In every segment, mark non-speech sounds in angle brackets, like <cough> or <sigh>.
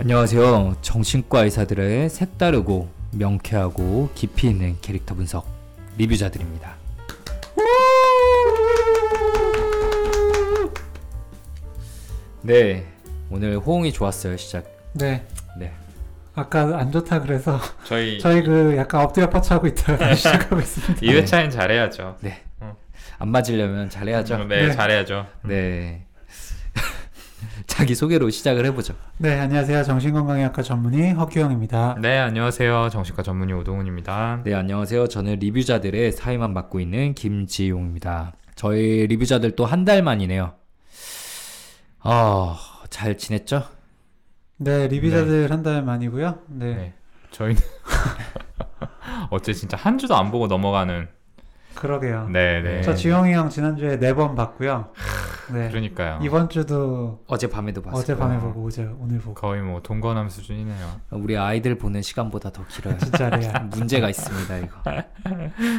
안녕하세요. 정신과 의사들의 색다르고 명쾌하고 깊이 있는 캐릭터 분석 리뷰자들입니다. 네, 오늘 호응이 좋았어요. 시작. 네. 네. 아까 안 좋다 그래서 저희 <laughs> 저희 그 약간 엎드려 뻗쳐하고 있다가 다시 시작하고 있습니다. 2회차엔 잘해야죠. 안 맞으려면 잘해야죠. 네, 네. 잘해야죠. 네. 자기 소개로 시작을 해보죠. 네, 안녕하세요. 정신건강의학과 전문의 허규영입니다. 네, 안녕하세요. 정신과 전문의 오동훈입니다. 네, 안녕하세요. 저는 리뷰자들의 사회만 맡고 있는 김지용입니다. 저희 리뷰자들 또 한 달 만이네요. 아, 잘 지냈죠? 네, 리뷰자들 한달 만이고요. 네. 네. 저희는 <laughs> 어째 진짜 한 주도 안 보고 넘어가는 그러게요. 네, 네. 저 지용이 형 지난주에 네 번 봤고요. 네. 그러니까요. 이번 주도 어젯밤에도 봤어요. 어젯밤에 보고 어제 오늘 보고 거의 뭐 동거남 수준이네요. 우리 아이들 보는 시간보다 더 길어요. <laughs> 진짜 레알. 문제가 있습니다, 이거.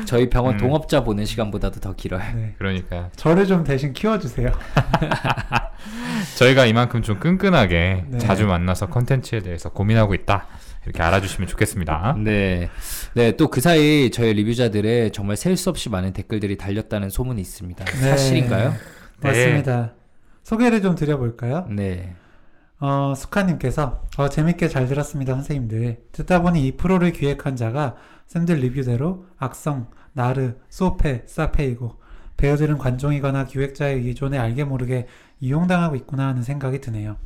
저희 병원 음. 동업자 보는 시간보다도 더 길어요. 네. 그러니까요. 저를 좀 대신 키워주세요. <laughs> 저희가 이만큼 좀 끈끈하게 네. 자주 만나서 컨텐츠에 대해서 고민하고 있다. 이렇게 알아주시면 좋겠습니다. 네. 네, 또 그 사이 저희 리뷰자들의 정말 셀 수 없이 많은 댓글들이 달렸다는 소문이 있습니다. 네. 사실인가요? 네. 맞습니다. 소개를 좀 드려볼까요? 네. 어, 수카님께서 어, 재밌게 잘 들었습니다, 선생님들. 듣다 보니 이 프로를 기획한 자가 쌤들 리뷰대로 악성, 나르, 소페, 사페이고 배우들은 관종이거나 기획자의 의존에 알게 모르게 이용당하고 있구나 하는 생각이 드네요.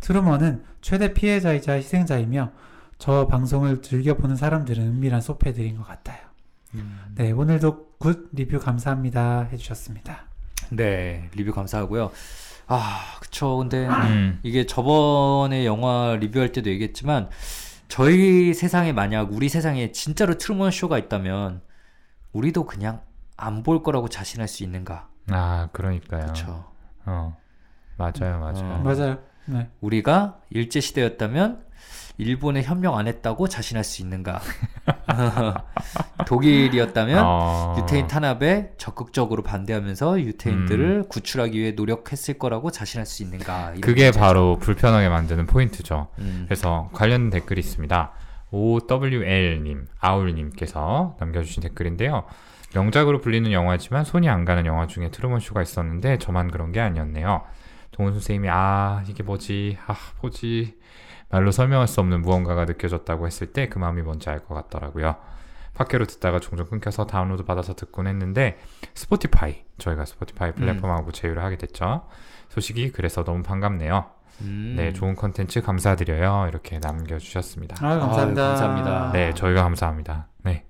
트루먼은 최대 피해자이자 희생자이며 저 방송을 즐겨보는 사람들은 은밀한 소패들인 것 같아요. 네, 오늘도 good 리뷰 감사합니다 해주셨습니다. 네, 리뷰 감사하고요. 아, 그쵸. 근데 음. 이게 저번에 영화 리뷰할 때도 얘기했지만 저희 세상에 만약 우리 세상에 진짜로 트루먼 쇼가 있다면 우리도 그냥 안 볼 거라고 자신할 수 있는가? 아, 그러니까요. 그렇죠. 어. 맞아요, 맞아요. 어. 맞아요. 네. 우리가 일제 시대였다면 일본에 협력 안 했다고 자신할 수 있는가? <laughs> 독일이었다면 어. 유태인 탄압에 적극적으로 반대하면서 유태인들을 구출하기 위해 노력했을 거라고 자신할 수 있는가? 그게 문제죠. 바로 불편하게 만드는 포인트죠. 음. 그래서 관련 댓글이 있습니다. OWL님, 아울님께서 남겨주신 댓글인데요. 명작으로 불리는 영화지만 손이 안 가는 영화 중에 트루먼 쇼가 있었는데 저만 그런 게 아니었네요. 동훈 선생님이 아 이게 뭐지 아 뭐지 말로 설명할 수 없는 무언가가 느껴졌다고 했을 때 그 마음이 뭔지 알 것 같더라고요. 팟캐로 듣다가 종종 끊겨서 다운로드 받아서 듣곤 했는데 스포티파이 저희가 스포티파이 플랫폼하고 제휴를 하게 됐죠. 소식이 그래서 너무 반갑네요. 음. 네, 좋은 컨텐츠 감사드려요. 이렇게 남겨주셨습니다. 아, 감사합니다. 아유, 감사합니다. 네, 저희가 감사합니다. 네,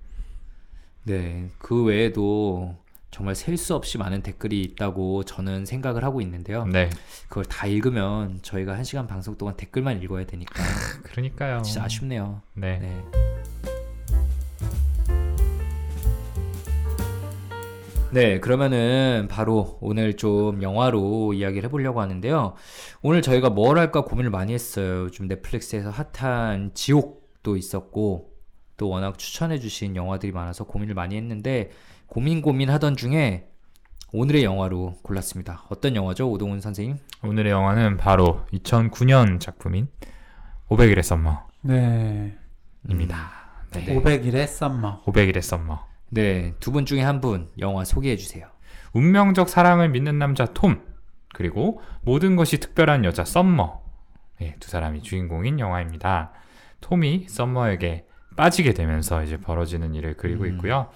네, 그 외에도 정말 셀 수 없이 많은 댓글이 있다고 저는 생각을 하고 있는데요. 네, 그걸 다 읽으면 저희가 한 시간 방송 동안 댓글만 읽어야 되니까 그러니까요. 진짜 아쉽네요. 네, 네. 네, 그러면은 바로 오늘 좀 영화로 이야기를 해보려고 하는데요. 오늘 저희가 뭘 할까 고민을 많이 했어요. 좀 넷플릭스에서 핫한 지옥도 있었고, 또 워낙 추천해주신 영화들이 많아서 고민을 많이 했는데, 고민 고민하던 중에 오늘의 영화로 골랐습니다. 어떤 영화죠, 오동훈 선생님? 오늘의 영화는 바로 2009년 작품인 500일의 썸머입니다. 네. 네. 500일의 썸머. 500일의 썸머. 네, 두 분 중에 한 분 영화 소개해 주세요. 운명적 사랑을 믿는 남자 톰 그리고 모든 것이 특별한 여자 썸머 네, 두 사람이 주인공인 영화입니다. 톰이 썸머에게 빠지게 되면서 이제 벌어지는 일을 그리고 음. 있고요.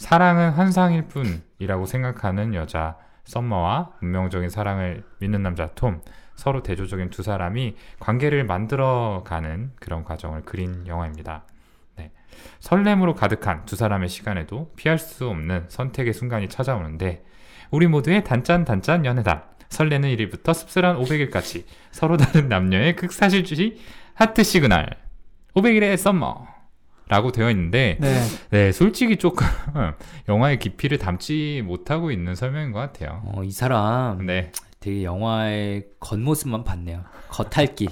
사랑은 환상일 뿐이라고 생각하는 여자 썸머와 운명적인 사랑을 믿는 남자 톰 서로 대조적인 두 사람이 관계를 만들어가는 그런 과정을 그린 영화입니다. 네. 설렘으로 가득한 두 사람의 시간에도 피할 수 없는 선택의 순간이 찾아오는데 우리 모두의 단짠 단짠 연애다. 설레는 1일부터 씁쓸한 500일까지 서로 다른 남녀의 극사실주의 하트 시그널 500일의 썸머 라고 되어 있는데 네. 네 솔직히 조금 <laughs> 영화의 깊이를 담지 못하고 있는 설명인 것 같아요. 어, 이 사람 네 되게 영화의 겉모습만 봤네요. 겉핥기.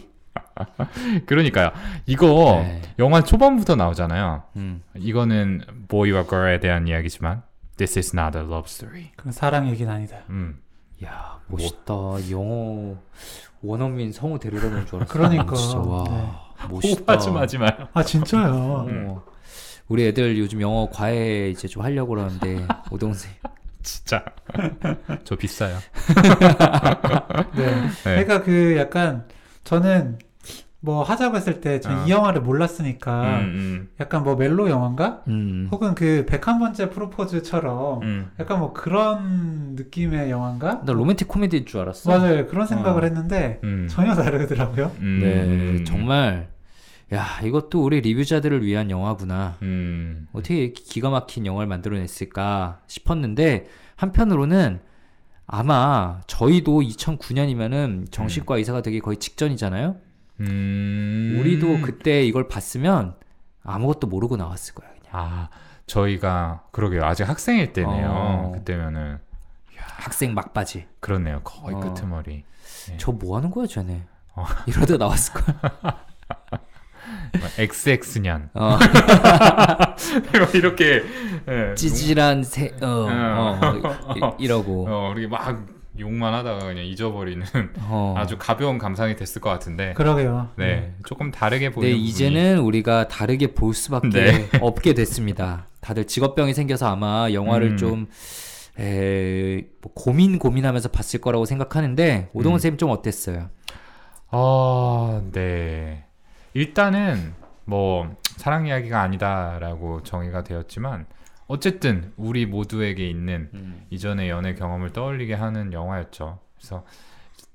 <laughs> 그러니까요. 이거 네. 영화 초반부터 나오잖아요. 음. 이거는 boy와 girl에 대한 이야기지만 This is not a love story. 그 사랑 얘기는 아니다. 음. 야 멋있다. 영어 원어민 성우 데려다 놓은 줄 알았어. 그러니까. 진짜 와 네. 멋있다. 호흡하지 마지 마요. 아 진짜요. 어. 우리 애들 요즘 영어 과외 이제 좀 하려고 그러는데 <laughs> 오동생 진짜. 저 비싸요. <laughs> 네. 네. 그러니까 그 약간 저는 뭐 하자고 했을 때전이 어. 영화를 몰랐으니까 음, 약간 뭐 멜로 영화인가? 음. 혹은 그 101번째 프로포즈처럼 음, 음. 약간 뭐 그런 느낌의 영화인가? 나 로맨틱 코미디인 줄 알았어. 맞아요. 그런 생각을 어. 했는데 음. 전혀 다르더라고요. 음, 네, 음. 정말 야 이것도 우리 리뷰자들을 위한 영화구나. 음. 어떻게 이렇게 기가 막힌 영화를 만들어냈을까 싶었는데 한편으로는 아마 저희도 2009년이면은 정신과 의사가 되기 거의 직전이잖아요. 음. 우리도 그때 이걸 봤으면 아무것도 모르고 나왔을 거야 그냥. 아, 저희가 그러게요. 아직 학생일 때네요. 어. 그때면은 학생 막바지. 그렇네요. 거의 어. 끄트머리. 네. 저뭐 하는 거야 쟤네. 어. 이러다 나왔을 거야. <laughs> XX년 어, <laughs> 이렇게 예, 찌질한 새, 어, 어, 어. 이- 이러고. 어, 우리 막 욕만 하다가 그냥 잊어버리는 <laughs> 어. 아주 가벼운 감상이 됐을 것 같은데. 그러게요. 네, 조금 다르게 네, 보이는 부분이- 이제는 우리가 다르게 볼 수밖에 네. <laughs> 없게 됐습니다. 다들 직업병이 생겨서 아마 영화를 음. 좀 에, 뭐 고민 고민하면서 봤을 거라고 생각하는데 오동훈 음. 쌤좀 어땠어요? 아, 네. 일단은 뭐 사랑 이야기가 아니다라고 정의가 되었지만 어쨌든 우리 모두에게 있는 이전의 연애 경험을 떠올리게 하는 영화였죠. 그래서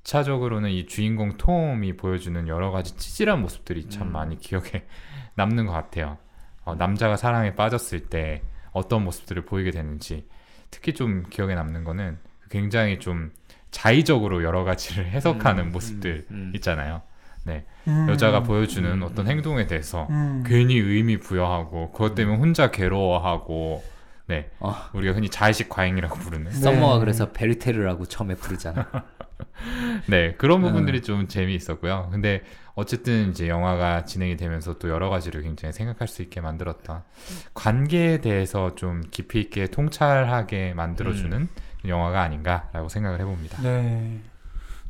2차적으로는 이 주인공 톰이 보여주는 여러 가지 찌질한 모습들이 참 음. 많이 기억에 <laughs> 남는 것 같아요. 어, 남자가 사랑에 빠졌을 때 어떤 모습들을 보이게 되는지 특히 좀 기억에 남는 거는 굉장히 좀 자의적으로 여러 가지를 <laughs> 해석하는 음, 모습들 음, 음. 있잖아요. 음. 여자가 보여주는 음, 어떤 음. 행동에 대해서 음. 괜히 의미 부여하고 그것 때문에 혼자 괴로워하고 네 어. 우리가 흔히 자의식 과잉이라고 부르는 네. 썸머가 그래서 베르테르라고 처음에 부르잖아. <laughs> 네 그런 어. 부분들이 좀 재미있었고요. 근데 어쨌든 이제 영화가 진행이 되면서 또 여러 가지를 굉장히 생각할 수 있게 만들었던 관계에 대해서 좀 깊이 있게 통찰하게 만들어주는 음. 영화가 아닌가라고 생각을 해봅니다. 네.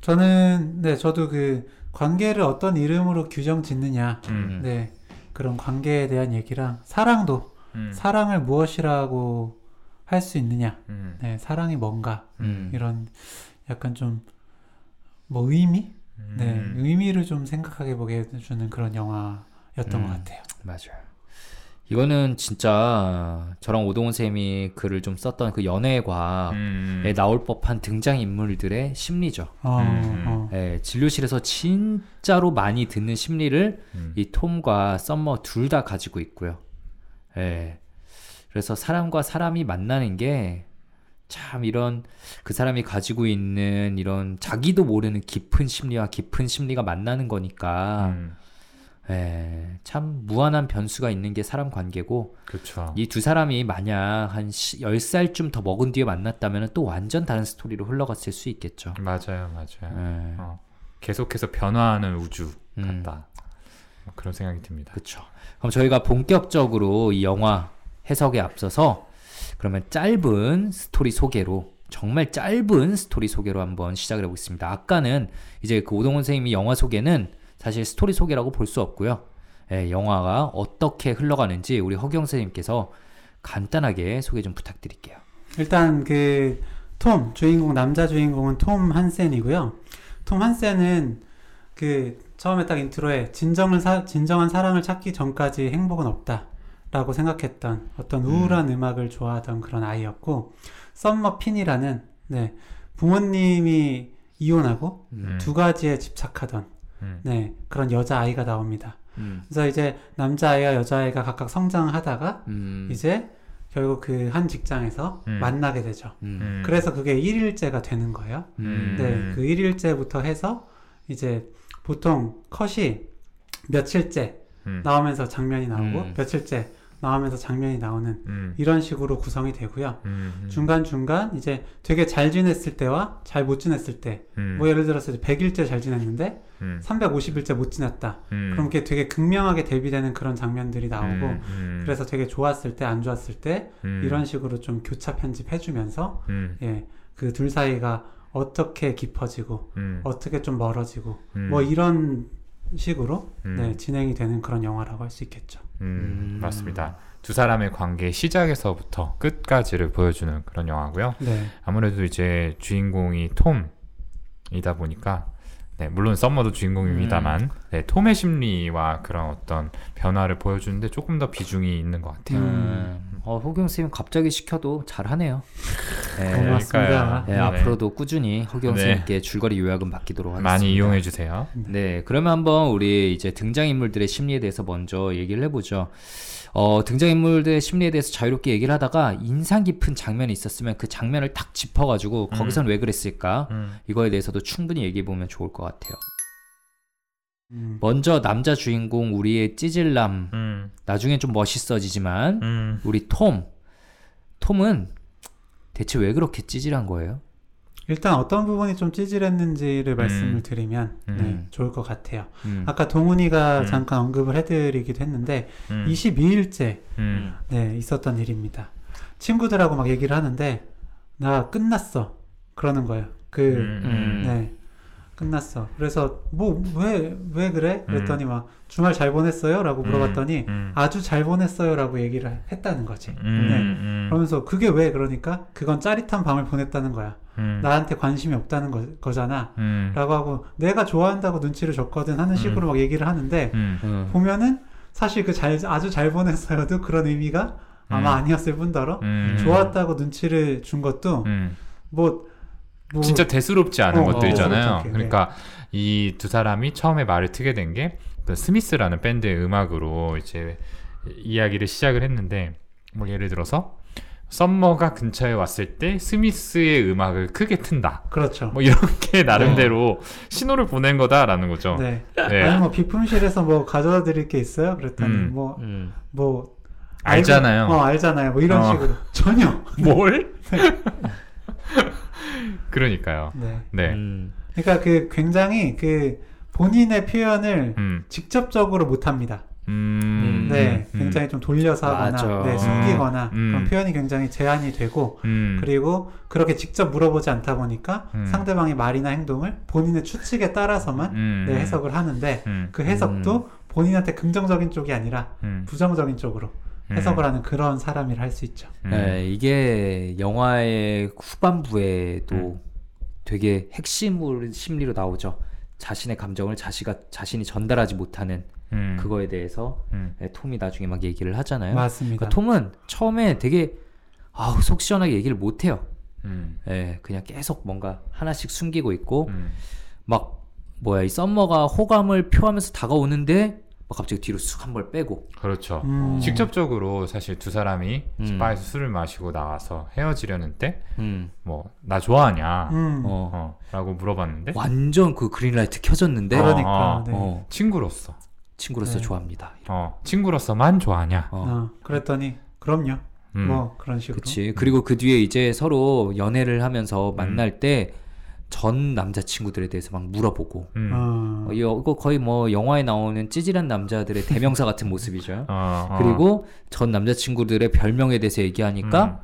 저는 네 저도 그 관계를 어떤 이름으로 규정 짓느냐, 음, 네. 그런 관계에 대한 얘기랑 사랑도 음, 사랑을 무엇이라고 할 수 있느냐, 음, 네 사랑이 뭔가. 음. 이런 약간 좀 뭐 의미, 음, 네 의미를 좀 생각하게 보게 해주는 그런 영화였던 음. 것 같아요. 맞아요. 이거는 진짜 저랑 오동훈 쌤이 글을 좀 썼던 그 연애 과학에 음, 나올 법한 등장 인물들의 심리죠. 어, 음. 어. 예, 진료실에서 진짜로 많이 듣는 심리를 음, 이 톰과 썸머 둘 다 가지고 있고요. 예. 그래서 사람과 사람이 만나는 게 참 이런 그 사람이 가지고 있는 이런 자기도 모르는 깊은 심리와 깊은 심리가 만나는 거니까 음, 예, 참 무한한 변수가 있는 게 사람 관계고 그렇죠. 이 두 사람이 만약 한 10살쯤 더 먹은 뒤에 만났다면 또 완전 다른 스토리로 흘러갔을 수 있겠죠. 맞아요, 맞아요. 예. 어, 계속해서 변화하는 우주 음. 같다. 뭐 그런 생각이 듭니다. 그렇죠. 그럼 저희가 본격적으로 이 영화 해석에 앞서서 그러면 짧은 스토리 소개로 정말 짧은 스토리 소개로 한번 시작을 해보겠습니다. 아까는 이제 그 오동훈 선생님이 영화 소개는 사실 스토리 소개라고 볼 수 없고요. 예, 영화가 어떻게 흘러가는지 우리 허경 선생님께서 간단하게 소개 좀 부탁드릴게요. 일단 그 톰 주인공 남자 주인공은 톰 한센이고요. 톰 한센은 그 처음에 딱 intro에 진정을 사, 진정한 사랑을 찾기 전까지 행복은 없다 라고 생각했던 어떤 우울한 음. 악을 좋아하던 그런 아이였고 썸머 핀이라는 네 부모님이 이혼하고 음, 두 가지에 집착하던 음, 네 그런 여자 아이가 나옵니다. 음, 그래서 이제 남자 아이와 여자 아이가 각각 성장하다가 음, 이제 결국 그 한 직장에서 음. 만나게 되죠. 그래서 그게 1일째가 되는 거예요. 음, 네, 그 1일째부터 해서 이제 보통 컷이 며칠째 음, 나오면서 장면이 나오고 음. 며칠째 나오면서 장면이 나오는 음, 이런 식으로 구성이 되고요. 음, 음, 중간중간 이제 되게 잘 지냈을 때와 잘 못 지냈을 때, 음, 뭐 예를 들어서 100일째 잘 지냈는데 음, 350일째 못 지냈다. 음, 그럼 그게 되게 극명하게 대비되는 그런 장면들이 나오고 음, 음, 그래서 되게 좋았을 때, 안 좋았을 때 음, 이런 식으로 좀 교차 편집해주면서 음, 예, 그 둘 사이가 어떻게 깊어지고 음, 어떻게 좀 멀어지고 음, 뭐 이런 식으로 음, 네, 진행이 되는 그런 영화라고 할 수 있겠죠. 음, 음. 맞습니다. 두 사람의 관계 시작에서부터 끝까지를 보여주는 그런 영화고요. 네. 아무래도 이제 주인공이 톰이다 보니까 네, 물론 썸머도 주인공입니다만 음. 네, 톰의 심리와 그런 어떤 변화를 보여주는데 조금 더 비중이 있는 것 같아요. 음. 어, 허경 쌤 갑자기 시켜도 잘하네요. <laughs> 네. 고맙습니다. 네, 네. 앞으로도 꾸준히 허경 네. 쌤께 줄거리 요약은 맡기도록 하겠습니다. 많이 이용해 주세요. 네, 그러면 한번 우리 이제 등장 인물들의 심리에 대해서 먼저 얘기를 해보죠. 어, 등장 인물들의 심리에 대해서 자유롭게 얘기를 하다가 인상 깊은 장면이 있었으면 그 장면을 딱 짚어가지고 음. 거기선 왜 그랬을까? 음, 이거에 대해서도 충분히 얘기해 보면 좋을 것 같아요. 음. 먼저 남자 주인공 우리의 찌질남 음, 나중엔 좀 멋있어지지만 음, 우리 톰 톰은 대체 왜 그렇게 찌질한 거예요? 일단 어떤 부분이 좀 찌질했는지를 말씀을 음. 드리면 음. 네, 좋을 것 같아요. 음. 아까 동훈이가 음. 잠깐 언급을 해드리기도 했는데 음, 22일째 음, 네, 있었던 일입니다. 친구들하고 막 얘기를 하는데 나 끝났어 그러는 거예요. 그 음, 네. 끝났어. 그래서 뭐 왜왜 그래? 그랬더니 막 주말 잘 보냈어요?라고 물어봤더니 음, 아주 잘 보냈어요라고 얘기를 했다는 거지. 음, 네. 음, 그러면서 그게 왜 그러니까 그건 짜릿한 밤을 보냈다는 거야. 음, 나한테 관심이 없다는 거, 거잖아. 음, 라고 하고 내가 좋아한다고 눈치를 줬거든 하는 식으로 막 얘기를 하는데 음, 음. 보면은 사실 그 잘 아주 잘 보냈어요도 그런 의미가 아마 음. 아니었을 뿐더러 음, 좋았다고 눈치를 준 것도 음. 뭐, 뭐 진짜 대수롭지 않은 어, 것들이잖아요. 어, 그러니까 이두 사람이 처음에 말을 트게 된게그 스미스라는 밴드의 음악으로 이제 이야기를 시작을 했는데 뭐 예를 들어서 썸머가 근처에 왔을 때 스미스의 음악을 크게 튼다. 그렇죠. 뭐 이렇게 <laughs> 나름대로 신호를 보낸 거다라는 거죠. 네. 네. 아니 뭐 비품실에서 뭐 가져다 드릴 게 있어요? 그랬더니 음. 뭐 음. 뭐 알잖아요. 알고- 어 알잖아요. 뭐 이런 어. 식으로 전혀. <laughs> 뭘? 그러니까요. 네. 네. 음. 그러니까 그 굉장히 그 본인의 표현을 음. 직접적으로 못 합니다. 음. 네, 음. 굉장히 좀 돌려서 하거나. 네, 숨기거나 음. 그런 표현이 굉장히 제한이 되고, 음. 그리고 그렇게 직접 물어보지 않다 보니까 음. 상대방의 말이나 행동을 본인의 추측에 따라서만 음. 네, 해석을 하는데, 음. 그 해석도 본인한테 긍정적인 쪽이 아니라 음. 부정적인 쪽으로 음. 해석을 하는 그런 사람이라 할 수 있죠. 음. 네, 이게 영화의 후반부에도 음. 되게 핵심을 심리로 나오죠. 자신의 감정을 자시가 자신이 전달하지 못하는 음. 그거에 대해서 음. 네, 톰이 나중에 막 얘기를 하잖아요. 맞습니다. 그러니까 톰은 처음에 되게 아우 속 시원하게 얘기를 못 해요. 음. 예, 그냥 계속 뭔가 하나씩 숨기고 있고 음. 막 뭐야 이 썸머가 호감을 표하면서 다가오는데 막 갑자기 뒤로 쑥 한 번 빼고 그렇죠. 음. 직접적으로 사실 두 사람이 음. 바에서 술을 마시고 나와서 헤어지려는 때 음, 뭐나 좋아하냐 음, 어, 어, 라고 물어봤는데 완전 그 그린라이트 켜졌는데 그러니까, 어, 네. 어, 친구로서 친구로서 네. 좋아합니다. 어, 친구로서만 좋아하냐 어. 어, 그랬더니, 그럼요. 음. 뭐, 그런 식으로. 그치. 그리고 그 뒤에 이제 서로 연애를 하면서 만날 때 전 남자친구들에 대해서 막 물어보고. 음. 어, 어, 이거 거의 뭐 영화에 나오는 찌질한 남자들의 대명사 같은 모습이죠. 어, 어. 그리고 전 남자친구들의 별명에 대해서 얘기하니까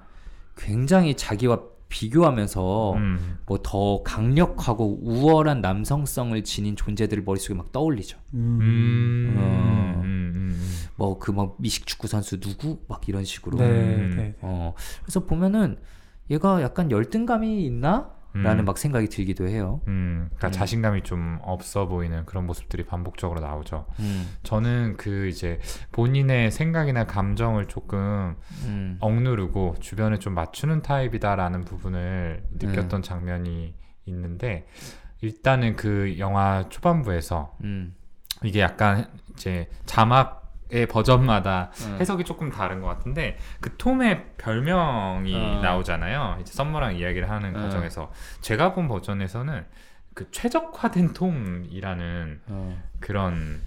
굉장히 자기와 비교하면서 음. 뭐더 강력하고 우월한 남성성을 지닌 존재들을 머릿속에 막 떠올리죠. 음. 음. 어. 음. 음. 뭐그 막 미식 축구 선수 누구 막 이런 식으로. 네, 음. 네. 어. 그래서 보면은 얘가 약간 열등감이 있나? 라는 음. 막 생각이 들기도 해요. 음, 그러니까 음. 자신감이 좀 없어 보이는 그런 모습들이 반복적으로 나오죠. 음. 저는 그 이제 본인의 생각이나 감정을 조금 음. 억누르고 주변에 좀 맞추는 타입이다라는 부분을 느꼈던 장면이 있는데 일단은 그 영화 초반부에서 음. 이게 약간 이제 자막 의 버전마다 음. 해석이 조금 다른 것 같은데 그 톰의 별명이 어. 나오잖아요. 이제 썸머랑 이야기를 하는 어. 과정에서 제가 본 버전에서는 그 최적화된 톰이라는 어. 그런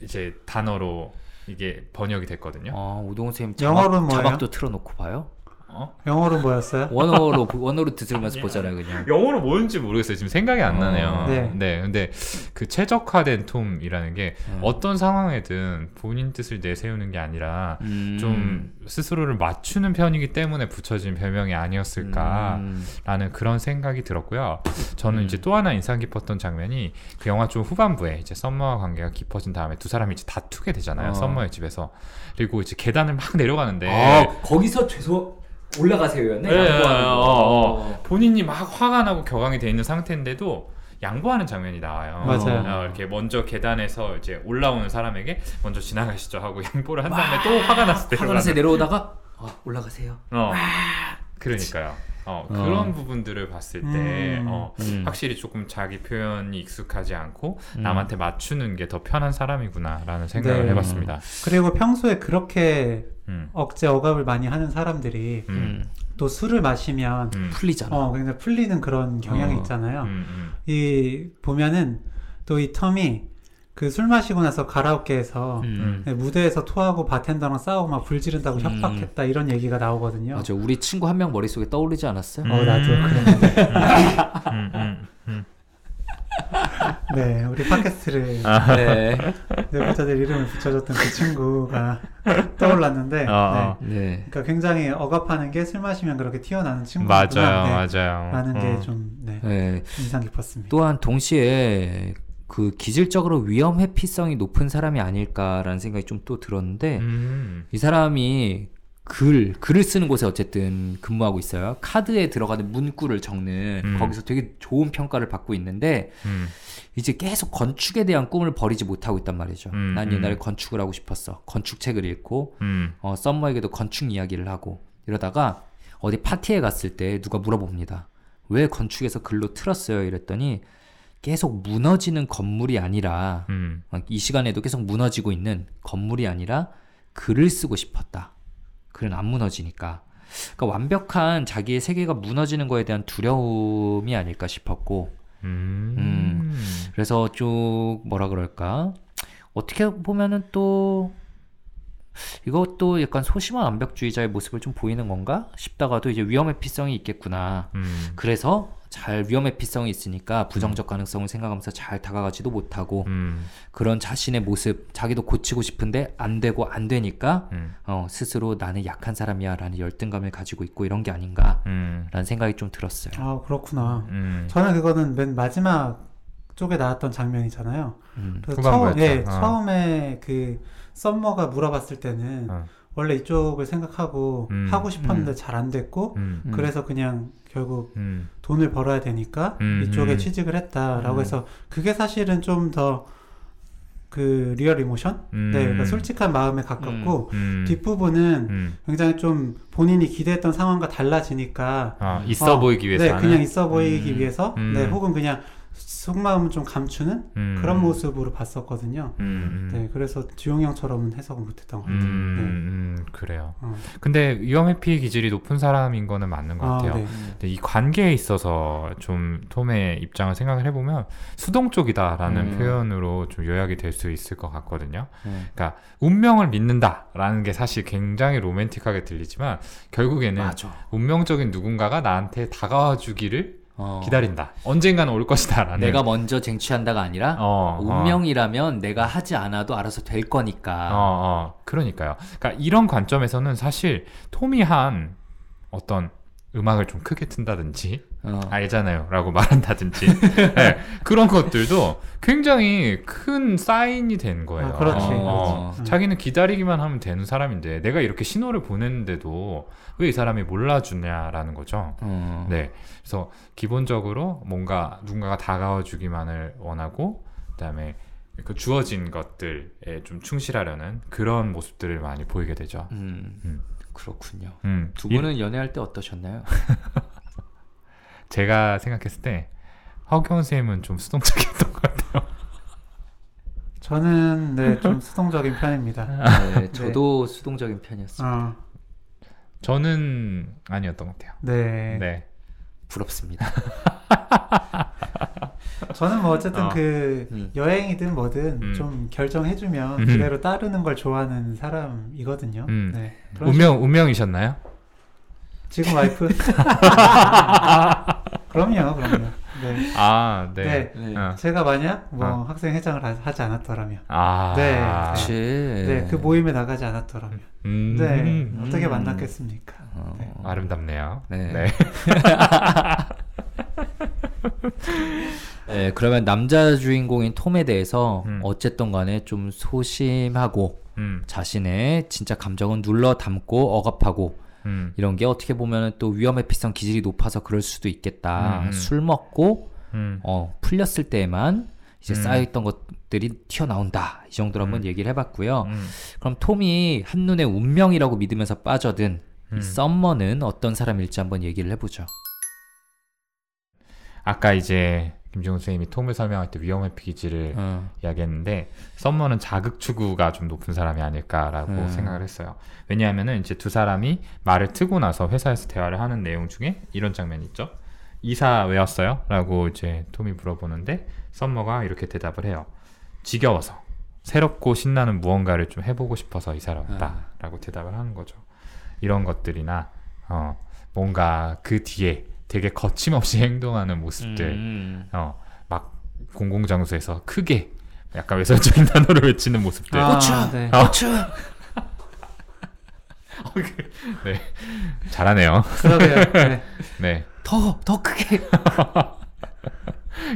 이제 단어로 이게 번역이 됐거든요. 아, 오동훈 선생님 영어로는 자막, 뭐예요? 자막도 틀어놓고 봐요? 어? 영어로 뭐였어요? 원어로 원어로 <laughs> 들으면서 보잖아요, 그냥. 영어로 뭐였는지 모르겠어요. 지금 생각이 안 어. 나네요. 네. 네. 근데 그 최적화된 톰이라는 게 음. 어떤 상황에든 본인 뜻을 내세우는 게 아니라 음. 좀 스스로를 맞추는 편이기 때문에 붙여진 별명이 아니었을까라는 음. 그런 생각이 들었고요. 저는 음. 이제 또 하나 인상 깊었던 장면이 그 영화 좀 후반부에 이제 썸머와 관계가 깊어진 다음에 두 사람이 이제 다투게 되잖아요. 어. 썸머의 집에서 그리고 이제 계단을 막 내려가는데 아, 거기서 죄송 올라가세요였네. 네, 양보하는 거. 어, 어. 본인이 막 화가 나고 격앙이 돼 있는 상태인데도 양보하는 장면이 나와요. 맞아요. 어, 이렇게 먼저 계단에서 이제 올라오는 사람에게 먼저 지나가시죠 하고 <laughs> 양보를 한 다음에 또 화가 났을 때 화가 나서 내려오다가 아, 올라가세요. 어. 그러니까요. 어, 어. 그런 부분들을 봤을 때 음. 어, 음. 확실히 조금 자기 표현이 익숙하지 않고 음. 남한테 맞추는 게 더 편한 사람이구나라는 생각을 네. 해봤습니다. 그리고 평소에 그렇게 음. 억제 억압을 많이 하는 사람들이 음. 음. 또 술을 마시면 음. 풀리잖아. 어 굉장히 풀리는 그런 경향이 어. 있잖아요. 이 보면은 또 이 텀이 그 술 마시고 나서 가라오케에서 음. 네, 무대에서 토하고 바텐더랑 싸우고 막 불 지른다고 음. 협박했다 이런 얘기가 나오거든요. 맞아. 우리 친구 한 명 머릿속에 떠오르지 않았어요? 어 나도 음. 그랬는데 음. 음. 음. 네 우리 팟캐스트를 아. 네. 내부자들 이름을 붙여줬던 그 친구가 떠올랐는데 어, 어. 네. 네. 그러니까 굉장히 억압하는 게 술 마시면 그렇게 튀어나는 친구구나 맞아요, 네, 맞아요. 라는 어. 게좀 네, 네. 인상 깊었습니다. 또한 동시에 그 기질적으로 위험 회피성이 높은 사람이 아닐까라는 생각이 좀 또 들었는데 음. 이 사람이 글 글을 쓰는 곳에 어쨌든 근무하고 있어요. 카드에 들어가는 문구를 적는 음. 거기서 되게 좋은 평가를 받고 있는데 음. 이제 계속 건축에 대한 꿈을 버리지 못하고 있단 말이죠. 음, 난 음. 옛날에 건축을 하고 싶었어. 건축책을 읽고 음. 어, 썸머에게도 건축 이야기를 하고 이러다가 어디 파티에 갔을 때 누가 물어봅니다. 왜 건축에서 글로 틀었어요? 이랬더니 계속 무너지는 건물이 아니라 음. 어, 이 시간에도 계속 무너지고 있는 건물이 아니라 글을 쓰고 싶었다. 글은 안 무너지니까. 그러니까 완벽한 자기의 세계가 무너지는 거에 대한 두려움이 아닐까 싶었고 음. 그래서 좀 뭐라 그럴까 어떻게 보면은 또 이것도 약간 소심한 완벽주의자의 모습을 좀 보이는 건가 싶다가도 이제 위험의 피성이 있겠구나. 음. 그래서 잘 위험의 피성이 있으니까 부정적 가능성을 생각하면서 잘 다가가지도 못하고 음. 그런 자신의 모습 자기도 고치고 싶은데 안 되고 안 되니까 음. 어, 스스로 나는 약한 사람이야라는 열등감을 가지고 있고 이런 게 아닌가라는 음. 생각이 좀 들었어요. 아 그렇구나. 음. 저는 그거는 맨 마지막 쪽에 나왔던 장면이잖아요. 음. 그래서. 처음, 예, 어. 처음에 그 썸머가 물어봤을 때는 어. 원래 이쪽을 생각하고 음. 하고 싶었는데 음. 잘 안 됐고 음. 음. 그래서 그냥 결국 음. 돈을 벌어야 되니까 음, 이쪽에 음. 취직을 했다라고 음. 해서 그게 사실은 좀 더 그 real emotion? 음. 네, 그러니까 솔직한 마음에 가깝고 음. 뒷부분은 음. 굉장히 좀 본인이 기대했던 상황과 달라지니까 아, 있어 어, 보이기 위해서 네, 하는? 그냥 있어 보이기 음. 위해서 음. 네, 혹은 그냥 속마음을 좀 감추는 음. 그런 모습으로 봤었거든요. 음. 네, 그래서 주용 형처럼은 해석을 못했던 것 음, 같아요. 네. 음, 그래요. 어. 근데 위험 회피 기질이 높은 사람인 거는 맞는 것 아, 같아요. 네. 근데 이 관계에 있어서 좀 톰의 입장을 생각을 해보면 수동 쪽이다라는 음. 표현으로 좀 요약이 될 수 있을 것 같거든요. 음. 그러니까 운명을 믿는다라는 게 사실 굉장히 로맨틱하게 들리지만 결국에는 맞아. 운명적인 누군가가 나한테 다가와 주기를 어. 기다린다. 언젠가는 올 것이다라는. 내가 먼저 쟁취한다가 아니라 어, 어. 운명이라면 내가 하지 않아도 알아서 될 거니까. 어, 어, 그러니까요. 그러니까 이런 관점에서는 사실 톰이 한 어떤 음악을 좀 크게 튼다든지 어. 알잖아요 라고 말한다든지 <laughs> 네, 그런 것들도 굉장히 큰 사인이 된 거예요. 아, 그렇지. 어. 그렇지. 자기는 기다리기만 하면 되는 사람인데 내가 이렇게 신호를 보냈는데도 왜 이 사람이 몰라주냐라는 거죠. 어. 네. 그래서 기본적으로 뭔가 누군가가 다가와 주기만을 원하고 그다음에 그 주어진 것들에 좀 충실하려는 그런 모습들을 많이 보이게 되죠. 음, 음. 그렇군요. 음. 두 이- 분은 연애할 때 어떠셨나요? <laughs> 제가 생각했을 때 허경 쌤은 좀 수동적이었던 것 같아요. 저는 네, <laughs> 좀 수동적인 편입니다. 네, 저도 수동적인 편이었어요. 어, 저는 아니었던 것 같아요. 네. 네. 부럽습니다. <laughs> 저는 뭐 어쨌든 어. 그 음. 여행이든 뭐든 음. 좀 결정해주면 음. 그대로 따르는 걸 좋아하는 사람이거든요. 음. 네. 운명 운명이셨나요? 지금 와이프? <laughs> 그럼요, 그럼요. 네. 아, 네. 네. 네. 어. 제가 만약 뭐 어. 학생 회장을 하- 하지 않았더라면, 아, 네. 그치. 네, 그 모임에 나가지 않았더라면, 음, 네, 어떻게 음. 만났겠습니까? 어, 네. 아름답네요. 네. <laughs> 네. 네, 그러면 남자 주인공인 톰에 대해서 음. 어쨌든 간에 좀 소심하고 음, 자신의 진짜 감정은 눌러 담고 억압하고 음, 이런 게 어떻게 보면 또 위험회피성 기질이 높아서 그럴 수도 있겠다. 음, 음. 술 먹고 음. 어, 풀렸을 때에만 이제 음. 쌓여있던 것들이 튀어나온다. 이 정도로 한번 음. 얘기를 해봤고요. 음, 그럼 톰이 한눈에 운명이라고 믿으면서 빠져든 음. 이 썸머는 어떤 사람일지 한번 얘기를 해보죠. 아까 이제 김종훈 선생님이 톰을 설명할 때 위험의 기질을 어, 이야기했는데 썸머는 자극 추구가 좀 높은 사람이 아닐까라고 음. 생각을 했어요. 왜냐하면은 이제 두 사람이 말을 트고 나서 회사에서 대화를 하는 내용 중에 이런 장면이 있죠. 이사 왜 왔어요? 라고 이제 톰이 물어보는데 썸머가 이렇게 대답을 해요. 지겨워서 새롭고 신나는 무언가를 좀 해보고 싶어서 이사를 왔다라고 대답을 하는 거죠. 이런 것들이나 어, 뭔가 그 뒤에 되게 거침없이 <laughs> 행동하는 모습들 음. 어, 막 공공장소에서 크게 약간 외설적인 <laughs> 단어를 외치는 모습들. 아, 고추! 네. 고추! <laughs> 네. 잘하네요. 그러게요. 네. 네. 더, 더 크게!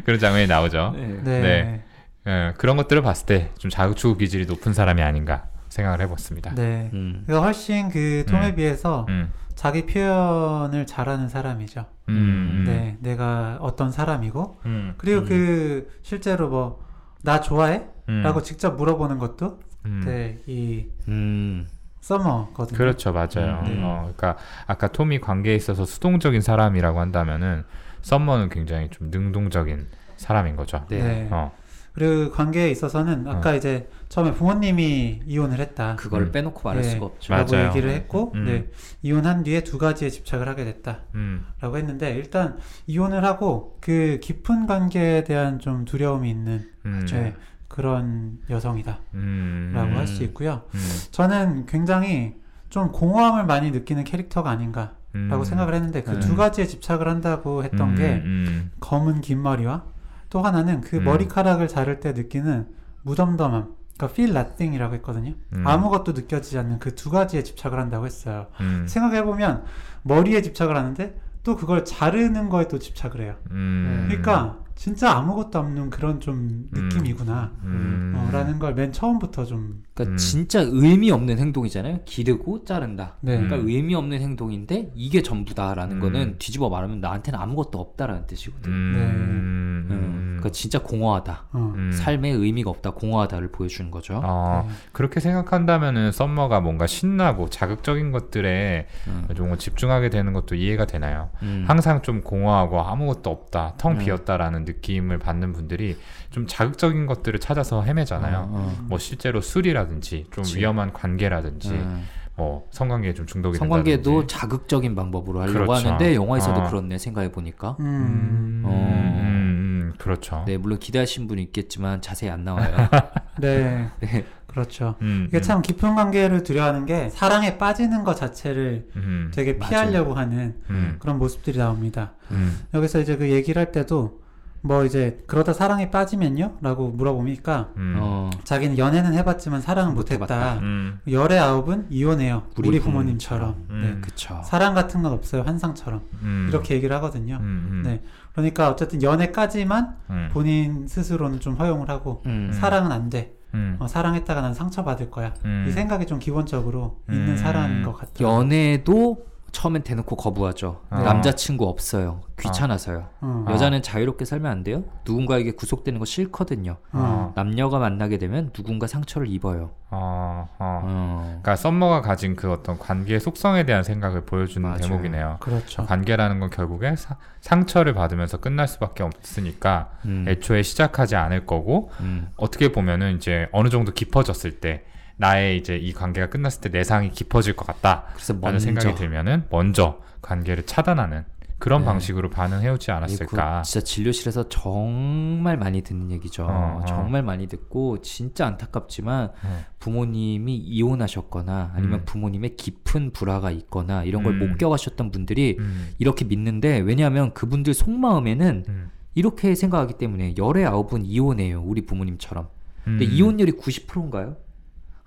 그런 장면이 나오죠. 네. 네. 네. 예, 그런 것들을 봤을 때 좀 자극추구 기질이 높은 사람이 아닌가 생각을 해봤습니다. 네. 음. 그러니까 훨씬 그 톰에 음. 비해서 음, 자기 표현을 잘하는 사람이죠. 음, 음, 네, 내가 어떤 사람이고 음, 그리고 음. 그 실제로 뭐 나 좋아해? 음, 라고 직접 물어보는 것도 음. 네, 이 음. 서머거든요. 그렇죠, 맞아요. 음, 네. 어, 그러니까 아까 톰이 관계에 있어서 수동적인 사람이라고 한다면은 썸머는 굉장히 좀 능동적인 사람인 거죠. 네. 네. 어, 그리고 관계에 있어서는 아까 이제 처음에 부모님이 이혼을 했다. 그걸 음. 빼놓고 말할 네. 수가 없죠. 맞- 라고 맞아요. 얘기를 했고 음. 네, 이혼한 뒤에 두 가지에 집착을 하게 됐다. 음, 라고 했는데 일단 이혼을 하고 그 깊은 관계에 대한 좀 두려움이 있는 음, 네, 그런 여성이다 음, 라고 음. 할수 있고요 음, 저는 굉장히 좀 공허함을 많이 느끼는 캐릭터가 아닌가 음. 라고 생각을 했는데 그 음. 두 가지에 집착을 한다고 했던 음, 게 음, 검은 긴 머리와 또 하나는 그 음. 머리카락을 자를 때 느끼는 무덤덤함 그러니까 feel nothing이라고 했거든요 음. 아무것도 느껴지지 않는 그 두 가지에 집착을 한다고 했어요 음, 생각해 보면 머리에 집착을 하는데 또 그걸 자르는 거에 또 집착을 해요 음. 그러니까 진짜 아무것도 없는 그런 좀 음. 느낌이구나 음. 어, 라는 걸 맨 처음부터 좀 그러니까 음. 진짜 의미 없는 행동이잖아요. 기르고 자른다. 네. 그러니까 음. 의미 없는 행동인데 이게 전부다라는 음. 거는 뒤집어 말하면 나한테는 아무것도 없다라는 뜻이거든. 음, 네. 음. 음. 그러니까 진짜 공허하다. 어, 음. 삶에 의미가 없다. 공허하다를 보여주는 거죠. 어, 네. 그렇게 생각한다면은 썸머가 뭔가 신나고 자극적인 것들에 음. 좀 집중하게 되는 것도 이해가 되나요? 음. 항상 좀 공허하고 아무것도 없다, 텅 음. 비었다라는 느낌을 받는 분들이 좀 자극적인 것들을 찾아서 헤매잖아요. 어, 어. 뭐 실제로 술이라 든지 좀 그치. 위험한 관계라든지 음. 뭐 성관계에 좀 중독이 성관계도 된다든지. 자극적인 방법으로 하려고 그렇죠. 하는데 영화에서도 어. 그렇네 생각해 보니까. 음. 음, 어. 음, 음, 그렇죠. 네 물론 기대하신 분이 있겠지만 자세히 안 나와요. <laughs> 네. <laughs> 네. 그렇죠. 음, 이게 참 깊은 관계를 두려워하는 게 사랑에 빠지는 것 자체를 음, 되게 맞아요. 피하려고 하는 음, 그런 모습들이 나옵니다. 음, 여기서 이제 그 얘기를 할 때도 뭐 이제 그러다 사랑에 빠지면요? 라고 물어보니까 음, 어. 자기는 연애는 해봤지만 사랑은 못했다. 음, 열의 아홉은 이혼해요. 우리 우리, 부모님처럼. 음. 네. 그쵸. 사랑 같은 건 없어요. 환상처럼. 음, 이렇게 얘기를 하거든요. 음, 음, 네. 그러니까 어쨌든 연애까지만 음, 본인 스스로는 좀 허용을 하고 음. 사랑은 안 돼. 음, 어, 사랑했다가 난 상처받을 거야. 음. 이 생각이 좀 기본적으로 있는 음. 사람인 것 같아요. 연애도 처음엔 대놓고 거부하죠. 어. 남자친구 없어요. 귀찮아서요. 어. 여자는 자유롭게 살면 안 돼요? 누군가에게 구속되는 거 싫거든요. 어. 남녀가 만나게 되면 누군가 상처를 입어요. 어, 어. 어. 그러니까 썸머가 가진 그 어떤 관계의 속성에 대한 생각을 보여주는 맞아요. 대목이네요. 그렇죠. 관계라는 건 결국에 사- 상처를 받으면서 끝날 수밖에 없으니까 음. 애초에 시작하지 않을 거고 음. 어떻게 보면은 이제 어느 정도 깊어졌을 때 나의 이제 이 관계가 끝났을 때 내상이 깊어질 것 같다 라는 그래서 먼저 생각이 들면은 먼저 관계를 차단하는 그런 네. 방식으로 반응해오지 않았을까. 그 진짜 진료실에서 정말 많이 듣는 얘기죠. 어, 어. 정말 많이 듣고 진짜 안타깝지만 음. 부모님이 이혼하셨거나 아니면 음. 부모님의 깊은 불화가 있거나 이런 걸못 음. 겪으셨던 분들이 음. 이렇게 믿는데 왜냐하면 그분들 속마음에는 음. 이렇게 생각하기 때문에 열의 아홉은 이혼해요. 우리 부모님처럼. 근데 음. 이혼율이 90%인가요?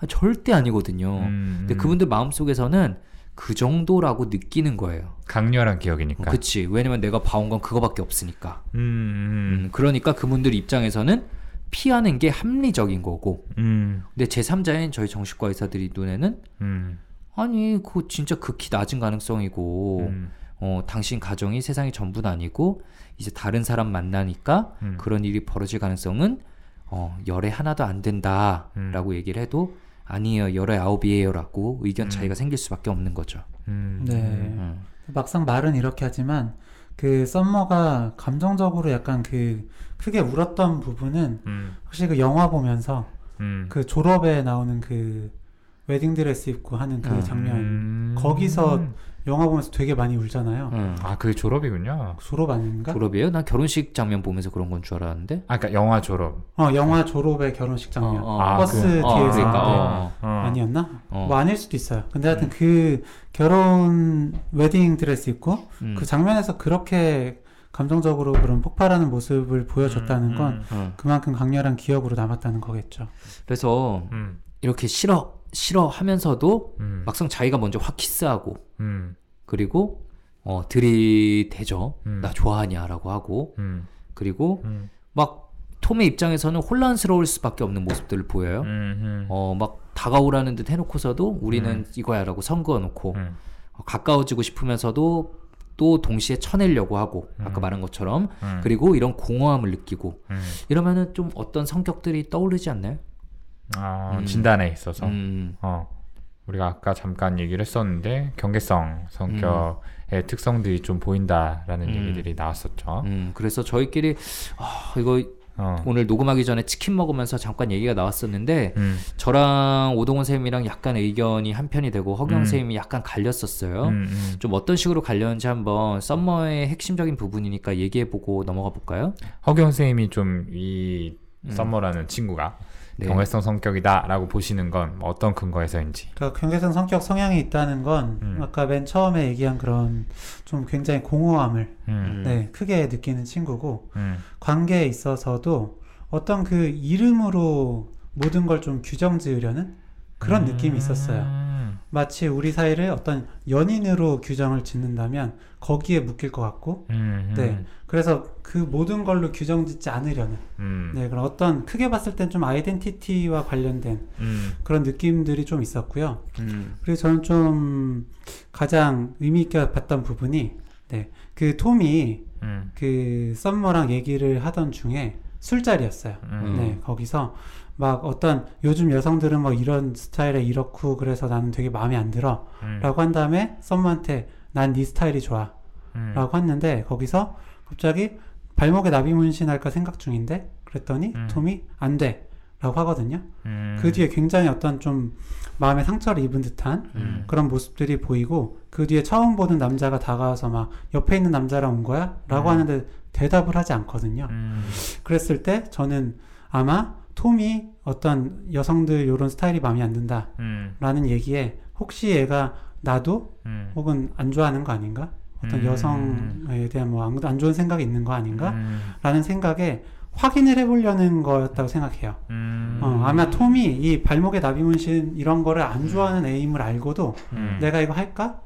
절대 아니거든요. 음. 근데 그분들 마음속에서는 그 정도라고 느끼는 거예요. 강렬한 기억이니까. 그치. 왜냐면 내가 봐온 건 그거밖에 없으니까. 음. 음. 음, 그러니까 그분들 입장에서는 피하는 게 합리적인 거고. 음. 근데 제3자인 저희 정신과 의사들이 눈에는 음. 아니, 그거 진짜 극히 낮은 가능성이고, 음. 어, 당신 가정이 세상이 전부는 아니고, 이제 다른 사람 만나니까 음. 그런 일이 벌어질 가능성은, 어, 열에 하나도 안 된다. 음. 라고 얘기를 해도, 아니에요, 열에 아홉이에요. 라고 의견 음. 차이가 생길 수밖에 없는 거죠. 음. 네. 음. 막상 말은 이렇게 하지만 그 썸머가 감정적으로 약간 그 크게 울었던 부분은 음. 혹시 그 영화 보면서 음. 그 졸업에 나오는 그 웨딩 드레스 입고 하는 그 음. 장면 음. 거기서 영화 보면서 되게 많이 울잖아요. 음. 아, 그게 졸업이군요. 졸업 아닌가? 졸업이에요? 난 결혼식 장면 보면서 그런 건 줄 알았는데. 아, 그러니까 영화 졸업. 어 영화 졸업의 결혼식 장면. 어, 어. 아, 버스 그- 어, 뒤에서 그러니까, 어, 어. 아니었나? 어. 뭐 아닐 수도 있어요. 근데 하여튼 그 결혼 웨딩 드레스 입고 음. 그 장면에서 그렇게 감정적으로 그런 폭발하는 모습을 보여줬다는 건 음. 어. 그만큼 강렬한 기억으로 남았다는 거겠죠. 그래서 음. 이렇게 싫어 싫어 하면서도 음. 막상 자기가 먼저 확 키스하고 음. 그리고 어 들이대죠 음. 나 좋아하냐라고 하고 음. 그리고 음. 막 톰의 입장에서는 혼란스러울 수밖에 없는 모습들을 보여요 음. 어 막 다가오라는 듯 해놓고서도 우리는 이거야라고 선 그어놓고 음. 어, 가까워지고 싶으면서도 또 동시에 쳐내려고 하고 아까 음. 말한 것처럼 음. 그리고 이런 공허함을 느끼고 음. 이러면은 좀 어떤 성격들이 떠오르지 않나요? 아, 음. 진단에 있어서. 음, 어. 우리가 아까 잠깐 얘기를 했었는데 경계성 성격의 특성들이 좀 보인다라는 음. 얘기들이 나왔었죠. 음, 그래서 저희끼리 아, 이거 어. 오늘 녹음하기 전에 치킨 먹으면서 잠깐 얘기가 나왔었는데 음. 저랑 오동원 쌤이랑 약간 의견이 한편이 되고 허경 음. 쌤이 약간 갈렸었어요. 음, 음. 좀 어떤 식으로 갈렸는지 한번 썸머의 핵심적인 부분이니까 얘기해보고 넘어가 볼까요? 허경 선생님이 좀이 음. 썸머라는 친구가 네. 경외성 성격이다라고 보시는 건 어떤 근거에서인지. 그러니까 경계성 성격 성향이 있다는 건 음. 아까 맨 처음에 얘기한 그런 좀 굉장히 공허함을 음. 네, 크게 느끼는 친구고 음. 관계에 있어서도 어떤 그 이름으로 모든 걸 좀 규정 지으려는 그런 느낌이 있었어요. 음. 마치 우리 사이를 어떤 연인으로 규정을 짓는다면 거기에 묶일 것 같고 음. 네. 그래서 그 모든 걸로 규정 짓지 않으려는 음. 네, 그런 어떤 크게 봤을 땐 좀 아이덴티티와 관련된 음. 그런 느낌들이 좀 있었고요. 음, 그리고 저는 좀 가장 의미 있게 봤던 부분이 네, 그 톰이 음. 그 썸머랑 얘기를 하던 중에 술자리였어요. 음. 네, 거기서 막 어떤 요즘 여성들은 뭐 이런 스타일에 이렇고 그래서 나는 되게 마음에 안 들어 음. 라고 한 다음에 썸머한테 난 네 스타일이 좋아 음. 라고 했는데 거기서 갑자기 발목에 나비 문신할까 생각 중인데 그랬더니 음. 톰이 안 돼 라고 하거든요. 음. 그 뒤에 굉장히 어떤 좀 마음에 상처를 입은 듯한 음. 그런 모습들이 보이고 그 뒤에 처음 보는 남자가 다가와서 막 옆에 있는 남자랑 온 거야? 라고 음. 하는데 대답을 하지 않거든요. 음. 그랬을 때 저는 아마 톰이 어떤 여성들 이런 스타일이 마음에 안 든다 음. 라는 얘기에 혹시 얘가 나도 음. 혹은 안 좋아하는 거 아닌가? 어떤 음. 여성에 대한 뭐안 좋은 생각이 있는 거 아닌가? 음. 라는 생각에 확인을 해보려는 거였다고 생각해요. 음. 어, 아마 톰이 이 발목에 나비 문신 이런 거를 안 좋아하는 에임을 알고도 음. 내가 이거 할까?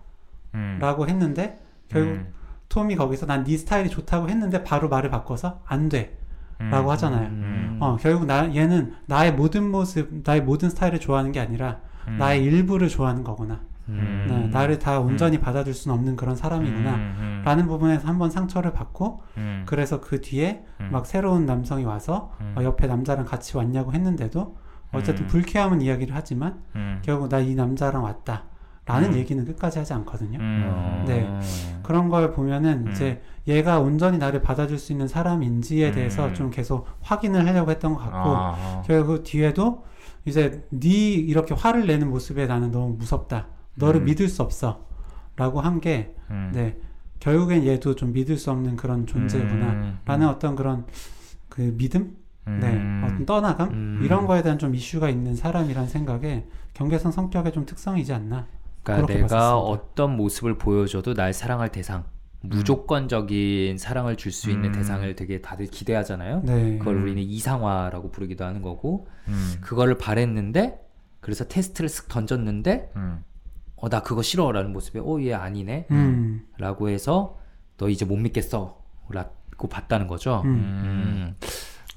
음. 라고 했는데 결국 음. 톰이 거기서 난 네 스타일이 좋다고 했는데 바로 말을 바꿔서 안 돼. 음. 라고 하잖아요. 음. 어, 결국 나, 얘는 나의 모든 모습, 나의 모든 스타일을 좋아하는 게 아니라 음. 나의 일부를 좋아하는 거구나. 음. 네, 나를 다 온전히 받아줄 수는 없는 그런 사람이구나. 음. 음. 라는 부분에서 한번 상처를 받고 음. 그래서 그 뒤에 음. 막 새로운 남성이 와서 음. 어, 옆에 남자랑 같이 왔냐고 했는데도 어쨌든 음. 불쾌함은 이야기를 하지만 음. 결국 나 이 남자랑 왔다. 라는 음. 얘기는 끝까지 하지 않거든요. 음. 네. 그런 걸 보면은 음. 이제 얘가 온전히 나를 받아줄 수 있는 사람인지에 음. 대해서 좀 계속 확인을 하려고 했던 것 같고 아. 결국 뒤에도 이제 네 이렇게 화를 내는 모습에 나는 너무 무섭다. 너를 음. 믿을 수 없어. 라고 한 게 음. 네. 결국엔 얘도 좀 믿을 수 없는 그런 존재구나. 음, 라는 어떤 그런 그 믿음? 음, 네. 어떤 떠나감? 음. 이런 거에 대한 좀 이슈가 있는 사람이란 생각에 경계성 성격의 좀 특성이지 않나. 그러니까 내가 봤었습니다. 어떤 모습을 보여줘도 날 사랑할 대상, 무조건적인 사랑을 줄 수 있는 음. 대상을 되게 다들 기대하잖아요. 네. 그걸 음. 우리는 이상화라고 부르기도 하는 거고, 음, 그거를 바랬는데, 그래서 테스트를 쓱 던졌는데, 음, 어, 나 그거 싫어 라는 모습에, 어, 얘 아니네? 음. 라고 해서, 너 이제 못 믿겠어. 라고 봤다는 거죠.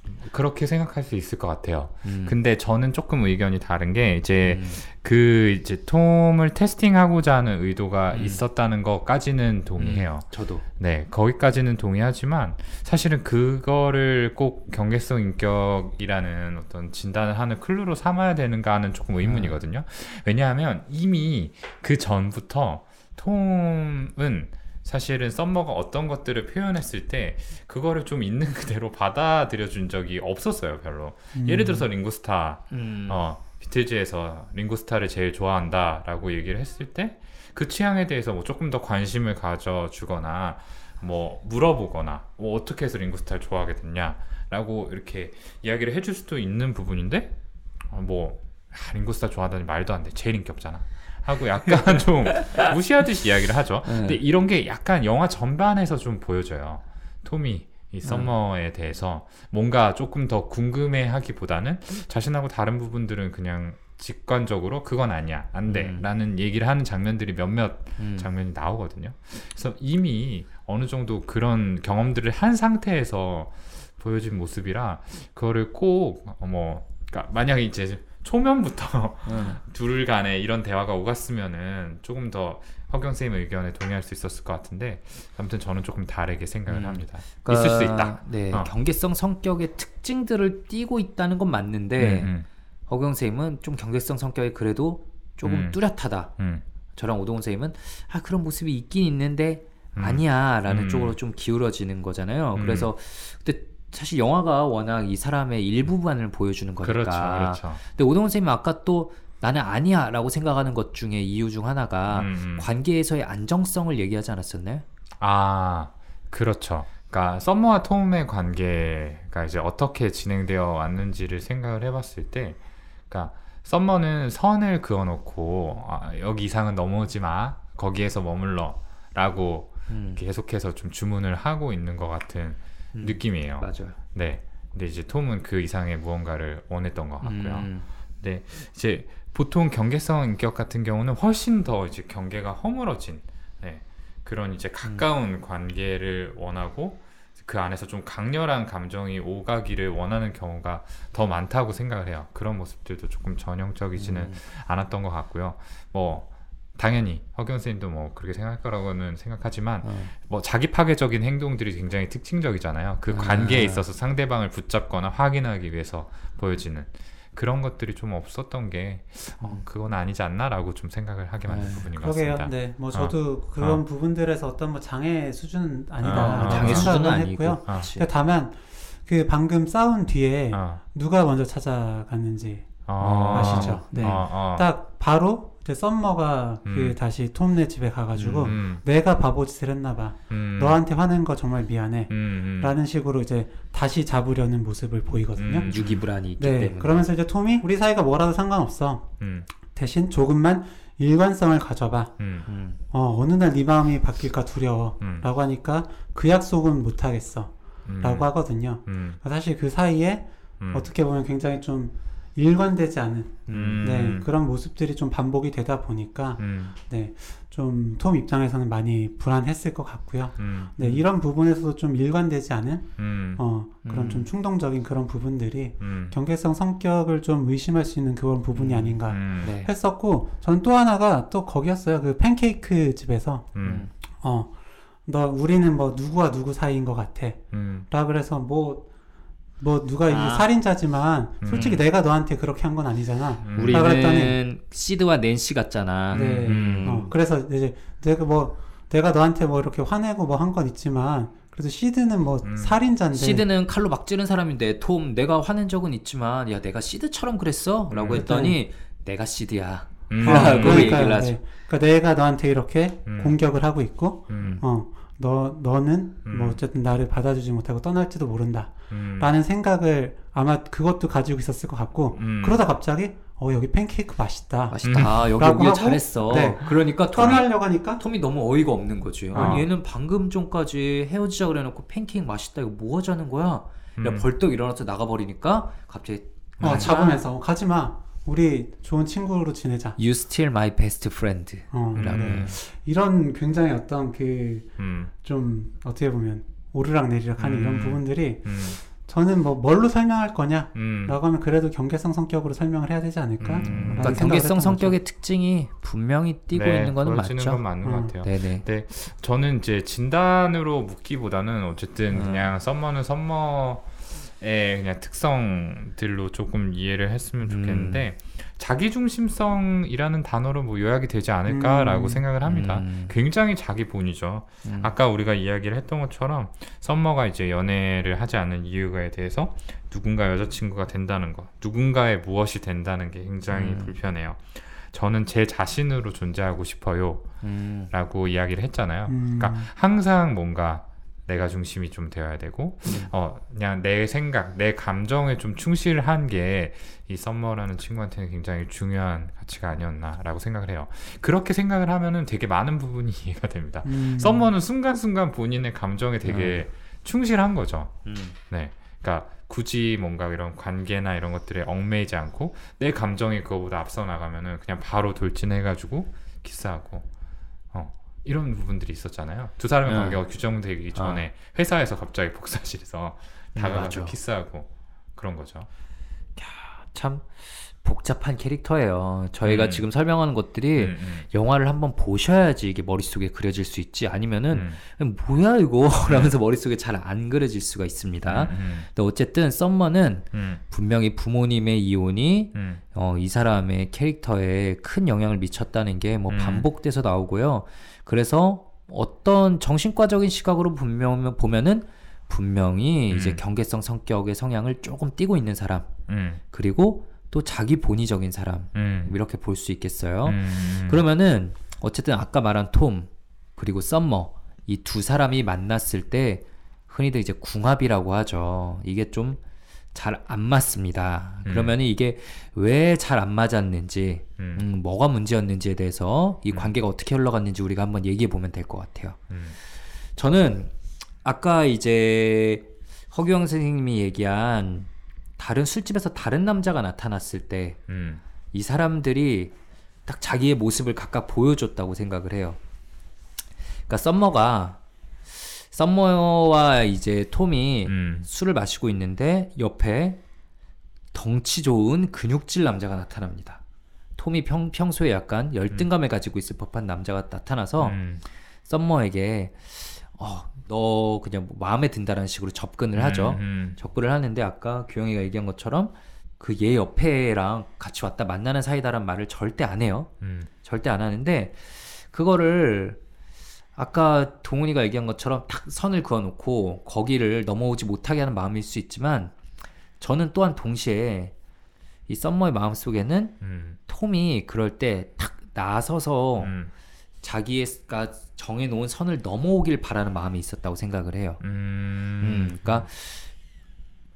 음. 음. 그렇게 생각할 수 있을 것 같아요. 음. 근데 저는 조금 의견이 다른 게 이제 음. 그 이제 톰을 테스팅하고자 하는 의도가 음. 있었다는 것까지는 동의해요. 저도. 네, 거기까지는 동의하지만 사실은 그거를 꼭 경계성 인격이라는 어떤 진단을 하는 클루로 삼아야 되는가 하는 조금 의문이거든요. 왜냐하면 이미 그 전부터 톰은 사실은 썸머가 어떤 것들을 표현했을 때 그거를 좀 있는 <laughs> 그대로 받아들여 준 적이 없었어요, 별로. 음. 예를 들어서 링고스타 음. 어, 비틀즈에서 링고스타를 제일 좋아한다 라고 얘기를 했을 때 그 취향에 대해서 뭐 조금 더 관심을 가져 주거나 뭐 물어보거나 뭐 어떻게 해서 링고스타를 좋아하게 됐냐 라고 이렇게 이야기를 해줄 수도 있는 부분인데 어, 뭐 아, 링고스타 좋아하다니 말도 안돼 제일 인기 없잖아 하고 약간 <laughs> 좀 무시하듯이 이야기를 하죠 네. 근데 이런 게 약간 영화 전반에서 좀 보여져요 토미 이 썸머에 대해서 뭔가 조금 더 궁금해하기보다는 자신하고 다른 부분들은 그냥 직관적으로 그건 아니야 음. 안돼라는 얘기를 하는 장면들이 몇몇 음. 장면이 나오거든요. 그래서 이미 어느 정도 그런 경험들을 한 상태에서 보여진 모습이라 그거를 꼭뭐 그러니까 만약에 이제 초면부터 음. <laughs> 둘 간에 이런 대화가 오갔으면은 조금 더 허경 쌤의 의견에 동의할 수 있었을 것 같은데 아무튼 저는 조금 다르게 생각을 음. 합니다. 그러니까, 있을 수 있다. 네, 어. 경계성 성격의 특징들을 띠고 있다는 건 맞는데 음, 허경 쌤은 좀 경계성 성격이 그래도 조금 음. 뚜렷하다. 음, 저랑 오동훈 쌤은 아 그런 모습이 있긴 있는데 음. 아니야라는 음. 쪽으로 좀 기울어지는 거잖아요. 음. 그래서 근데 사실 영화가 워낙 이 사람의 일부분을 보여주는 거니까. 그렇죠, 그렇죠. 근데 오동훈 쌤이 아까 또 나는 아니야라고 생각하는 것 중에 이유 중 하나가 음, 음. 관계에서의 안정성을 얘기하지 않았었나요? 아, 그렇죠. 그러니까 썸머와 톰의 관계가 이제 어떻게 진행되어 왔는지를 생각을 해봤을 때, 그러니까 썸머는 선을 그어놓고 아, 여기 이상은 넘어오지 마, 거기에서 머물러라고 음, 계속해서 좀 주문을 하고 있는 것 같은 음, 느낌이에요. 맞아요. 네. 근데 이제 톰은 그 이상의 무언가를 원했던 것 같고요. 음, 네, 이제 보통 경계성 인격 같은 경우는 훨씬 더 이제 경계가 허물어진 네, 그런 이제 가까운 관계를 원하고 그 안에서 좀 강렬한 감정이 오가기를 원하는 경우가 더 많다고 생각을 해요. 그런 모습들도 조금 전형적이지는 음, 않았던 것 같고요. 뭐 당연히 허경 선생님도 뭐 그렇게 생각할 거라고는 생각하지만 어. 뭐 자기 파괴적인 행동들이 굉장히 특징적이잖아요. 그 아. 관계에 있어서 상대방을 붙잡거나 확인하기 위해서 보여지는 그런 것들이 좀 없었던 게 어, 그건 아니지 않나라고 좀 생각을 하게 만든 네, 부분인 것 그러게요. 같습니다. 네, 뭐 저도 그런 부분들에서 어떤 뭐 장애 수준은 아니다. 어, 라고 장애 아, 수준은. 했고요. 그렇지. 근데 다만 그 방금 싸운 뒤에 어. 누가 먼저 찾아갔는지 어. 아시죠? 네. 어, 어. 딱 바로 이제 썸머가 그 음. 다시 톰네 집에 가가지고 음, 내가 바보짓을 했나봐. 음, 너한테 화낸 거 정말 미안해. 음, 음. 라는 식으로 이제 다시 잡으려는 모습을 보이거든요. 음. 유기불안이 있기 네. 때문에. 그러면서 이제 톰이 우리 사이가 뭐라도 상관없어. 음, 대신 조금만 일관성을 가져봐. 음, 음, 어, 어느 날 네 마음이 바뀔까 두려워. 음. 라고 하니까 그 약속은 못하겠어. 음. 라고 하거든요. 음, 사실 그 사이에 음. 어떻게 보면 굉장히 좀 일관되지 않은 음. 네, 그런 모습들이 좀 반복이 되다 보니까 음, 네, 좀 톰 입장에서는 많이 불안했을 것 같고요. 음, 네, 이런 부분에서도 좀 일관되지 않은 음, 어, 그런 음. 좀 충동적인 그런 부분들이 음, 경계성 성격을 좀 의심할 수 있는 그런 부분이 음. 아닌가 음, 네. 했었고 저는 또 하나가 또 거기였어요. 그 팬케이크 집에서 음, 어, 너 우리는 뭐 누구와 누구 사이인 것 같아. 음, 라 그래서 뭐, 뭐 누가 이게 아. 살인자지만 솔직히 음. 내가 너한테 그렇게 한 건 아니잖아. 음. 아, 우리는 그랬더니- 시드와 낸시 같잖아. 네. 음. 어, 그래서 이제 내가 뭐 내가 너한테 뭐 이렇게 화내고 뭐 한 건 있지만 그래도 시드는 뭐 음. 살인자인데 시드는 칼로 막 찌른 사람인데 톰 내가 화낸 적은 있지만 야 내가 시드처럼 그랬어? 라고 음. 했더니 내가 시드야. 음, 어, 라고 그러니까. 네. 그러니까 내가 너한테 이렇게 음. 공격을 하고 있고 음, 어 너 너는 음. 뭐 어쨌든 나를 받아주지 못하고 떠날지도 모른다. 음. 라는 생각을 아마 그것도 가지고 있었을 것 같고 음. 그러다 갑자기 어 여기 팬케이크 맛있다. 맛있다. 여기 라고 오길 잘했어. 네. 그러니까 톰이, 떠나려고 하니까 톰이 너무 어이가 없는 거지. 어. 아니 얘는 방금 전까지 헤어지자 그래놓고 팬케이크 맛있다. 이거 뭐 하자는 거야? 음. 벌떡 일어나서 나가버리니까 갑자기 어. 잡으면서 가지마. 우리 좋은 친구로 지내자. You still my best friend. 어. 네. 이런 굉장히 어떤 그좀 음. 어떻게 보면 오르락 내리락 하는 음. 이런 부분들이 음. 저는 뭐 뭘로 설명할 거냐 음. 라고 하면 그래도 경계성 성격으로 설명을 해야 되지 않을까? 음. 그러니까 경계성 성격의 특징이 분명히 띄고 네, 있는 거는 맞죠. 건 맞는 것 음. 같아요. 네네. 저는 이제 진단으로 묻기보다는 어쨌든 음. 그냥 썸머는 썸머 의 그냥 특성들로 조금 이해를 했으면 좋겠는데 자기중심성이라는 단어로 뭐 요약이 되지 않을까라고 음. 생각을 합니다. 음. 굉장히 자기 본이죠. 음. 아까 우리가 이야기를 했던 것처럼 썸머가 이제 연애를 하지 않는 이유가에 대해서 누군가 여자친구가 된다는 것, 누군가의 무엇이 된다는 게 굉장히 음. 불편해요. 저는 제 자신으로 존재하고 싶어요. 음. 라고 이야기를 했잖아요. 음. 그러니까 항상 뭔가 내가 중심이 좀 되어야 되고, 음. 어, 그냥 내 생각, 내 감정에 좀 충실한 게 이 썸머라는 친구한테는 굉장히 중요한 가치가 아니었나라고 생각을 해요. 그렇게 생각을 하면은 되게 많은 부분이 <laughs> 이해가 됩니다. 음. 썸머는 순간순간 본인의 감정에 되게 충실한 거죠. 음. 네. 그러니까 굳이 뭔가 이런 관계나 이런 것들에 얽매이지 않고 내 감정이 그거보다 앞서 나가면은 그냥 바로 돌진해가지고 키스하고 어 이런 부분들이 있었잖아요. 두 사람의 네. 관계가 규정되기 전에 회사에서 갑자기 복사실에서 다가가서 맞아. 키스하고 그런 거죠. 참 복잡한 캐릭터예요. 저희가 음. 지금 설명하는 것들이 음, 음, 영화를 한번 보셔야지 이게 머릿속에 그려질 수 있지 아니면은 음, 뭐야 이거 <laughs> 라면서 머릿속에 잘 안 그려질 수가 있습니다. 음, 근데 어쨌든 썸머는 음, 분명히 부모님의 이혼이 음, 어, 이 사람의 캐릭터에 큰 영향을 미쳤다는 게뭐 음. 반복돼서 나오고요. 그래서 어떤 정신과적인 시각으로 분명 보면은 분명히 음. 이제 경계성 성격의 성향을 조금 띠고 있는 사람 음, 그리고 또 자기 본의적인 사람 음, 이렇게 볼 수 있겠어요. 음, 그러면은 어쨌든 아까 말한 톰 그리고 썸머 이 두 사람이 만났을 때 흔히들 이제 궁합이라고 하죠. 이게 좀 잘 안 맞습니다. 음. 그러면은 이게 왜 잘 안 맞았는지, 음, 음, 뭐가 문제였는지에 대해서 이 음. 관계가 어떻게 흘러갔는지 우리가 한번 얘기해 보면 될 것 같아요. 음, 저는 아까 이제 허규영 선생님이 얘기한 다른 술집에서 다른 남자가 나타났을 때 음, 이 사람들이 딱 자기의 모습을 각각 보여줬다고 생각을 해요. 그러니까 썸머가 썸머와 이제 톰이 음, 술을 마시고 있는데 옆에 덩치 좋은 근육질 남자가 나타납니다. 톰이 평, 평소에 약간 열등감을 가지고 있을 법한 남자가 나타나서 음, 썸머에게 어, 너 그냥 뭐 마음에 든다라는 식으로 접근을 하죠. 음, 접근을 하는데 아까 규영이가 얘기한 것처럼 그 얘 옆에랑 같이 왔다 만나는 사이다란 말을 절대 안 해요. 음, 절대 안 하는데 그거를 아까 동훈이가 얘기한 것처럼 탁 선을 그어놓고 거기를 넘어오지 못하게 하는 마음일 수 있지만 저는 또한 동시에 이 썸머의 마음속에는 음, 톰이 그럴 때 탁 나서서 음, 자기가 정해놓은 선을 넘어오길 바라는 마음이 있었다고 생각을 해요. 음, 음, 그러니까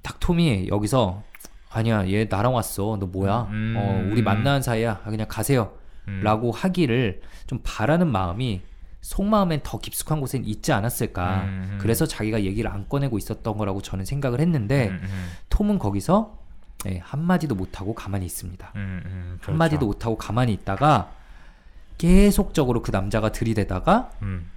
딱 톰이 여기서 아니야 얘 나랑 왔어. 너 뭐야? 음. 어 우리 만나는 사이야. 아, 그냥 가세요. 음, 라고 하기를 좀 바라는 마음이 속마음엔 더 깊숙한 곳엔 있지 않았을까 음. 그래서 자기가 얘기를 안 꺼내고 있었던 거라고 저는 생각을 했는데 음, 음, 톰은 거기서 예, 한마디도 못하고 가만히 있습니다 음, 음, 그렇죠. 한마디도 못하고 가만히 있다가 계속적으로 그 남자가 들이대다가 음,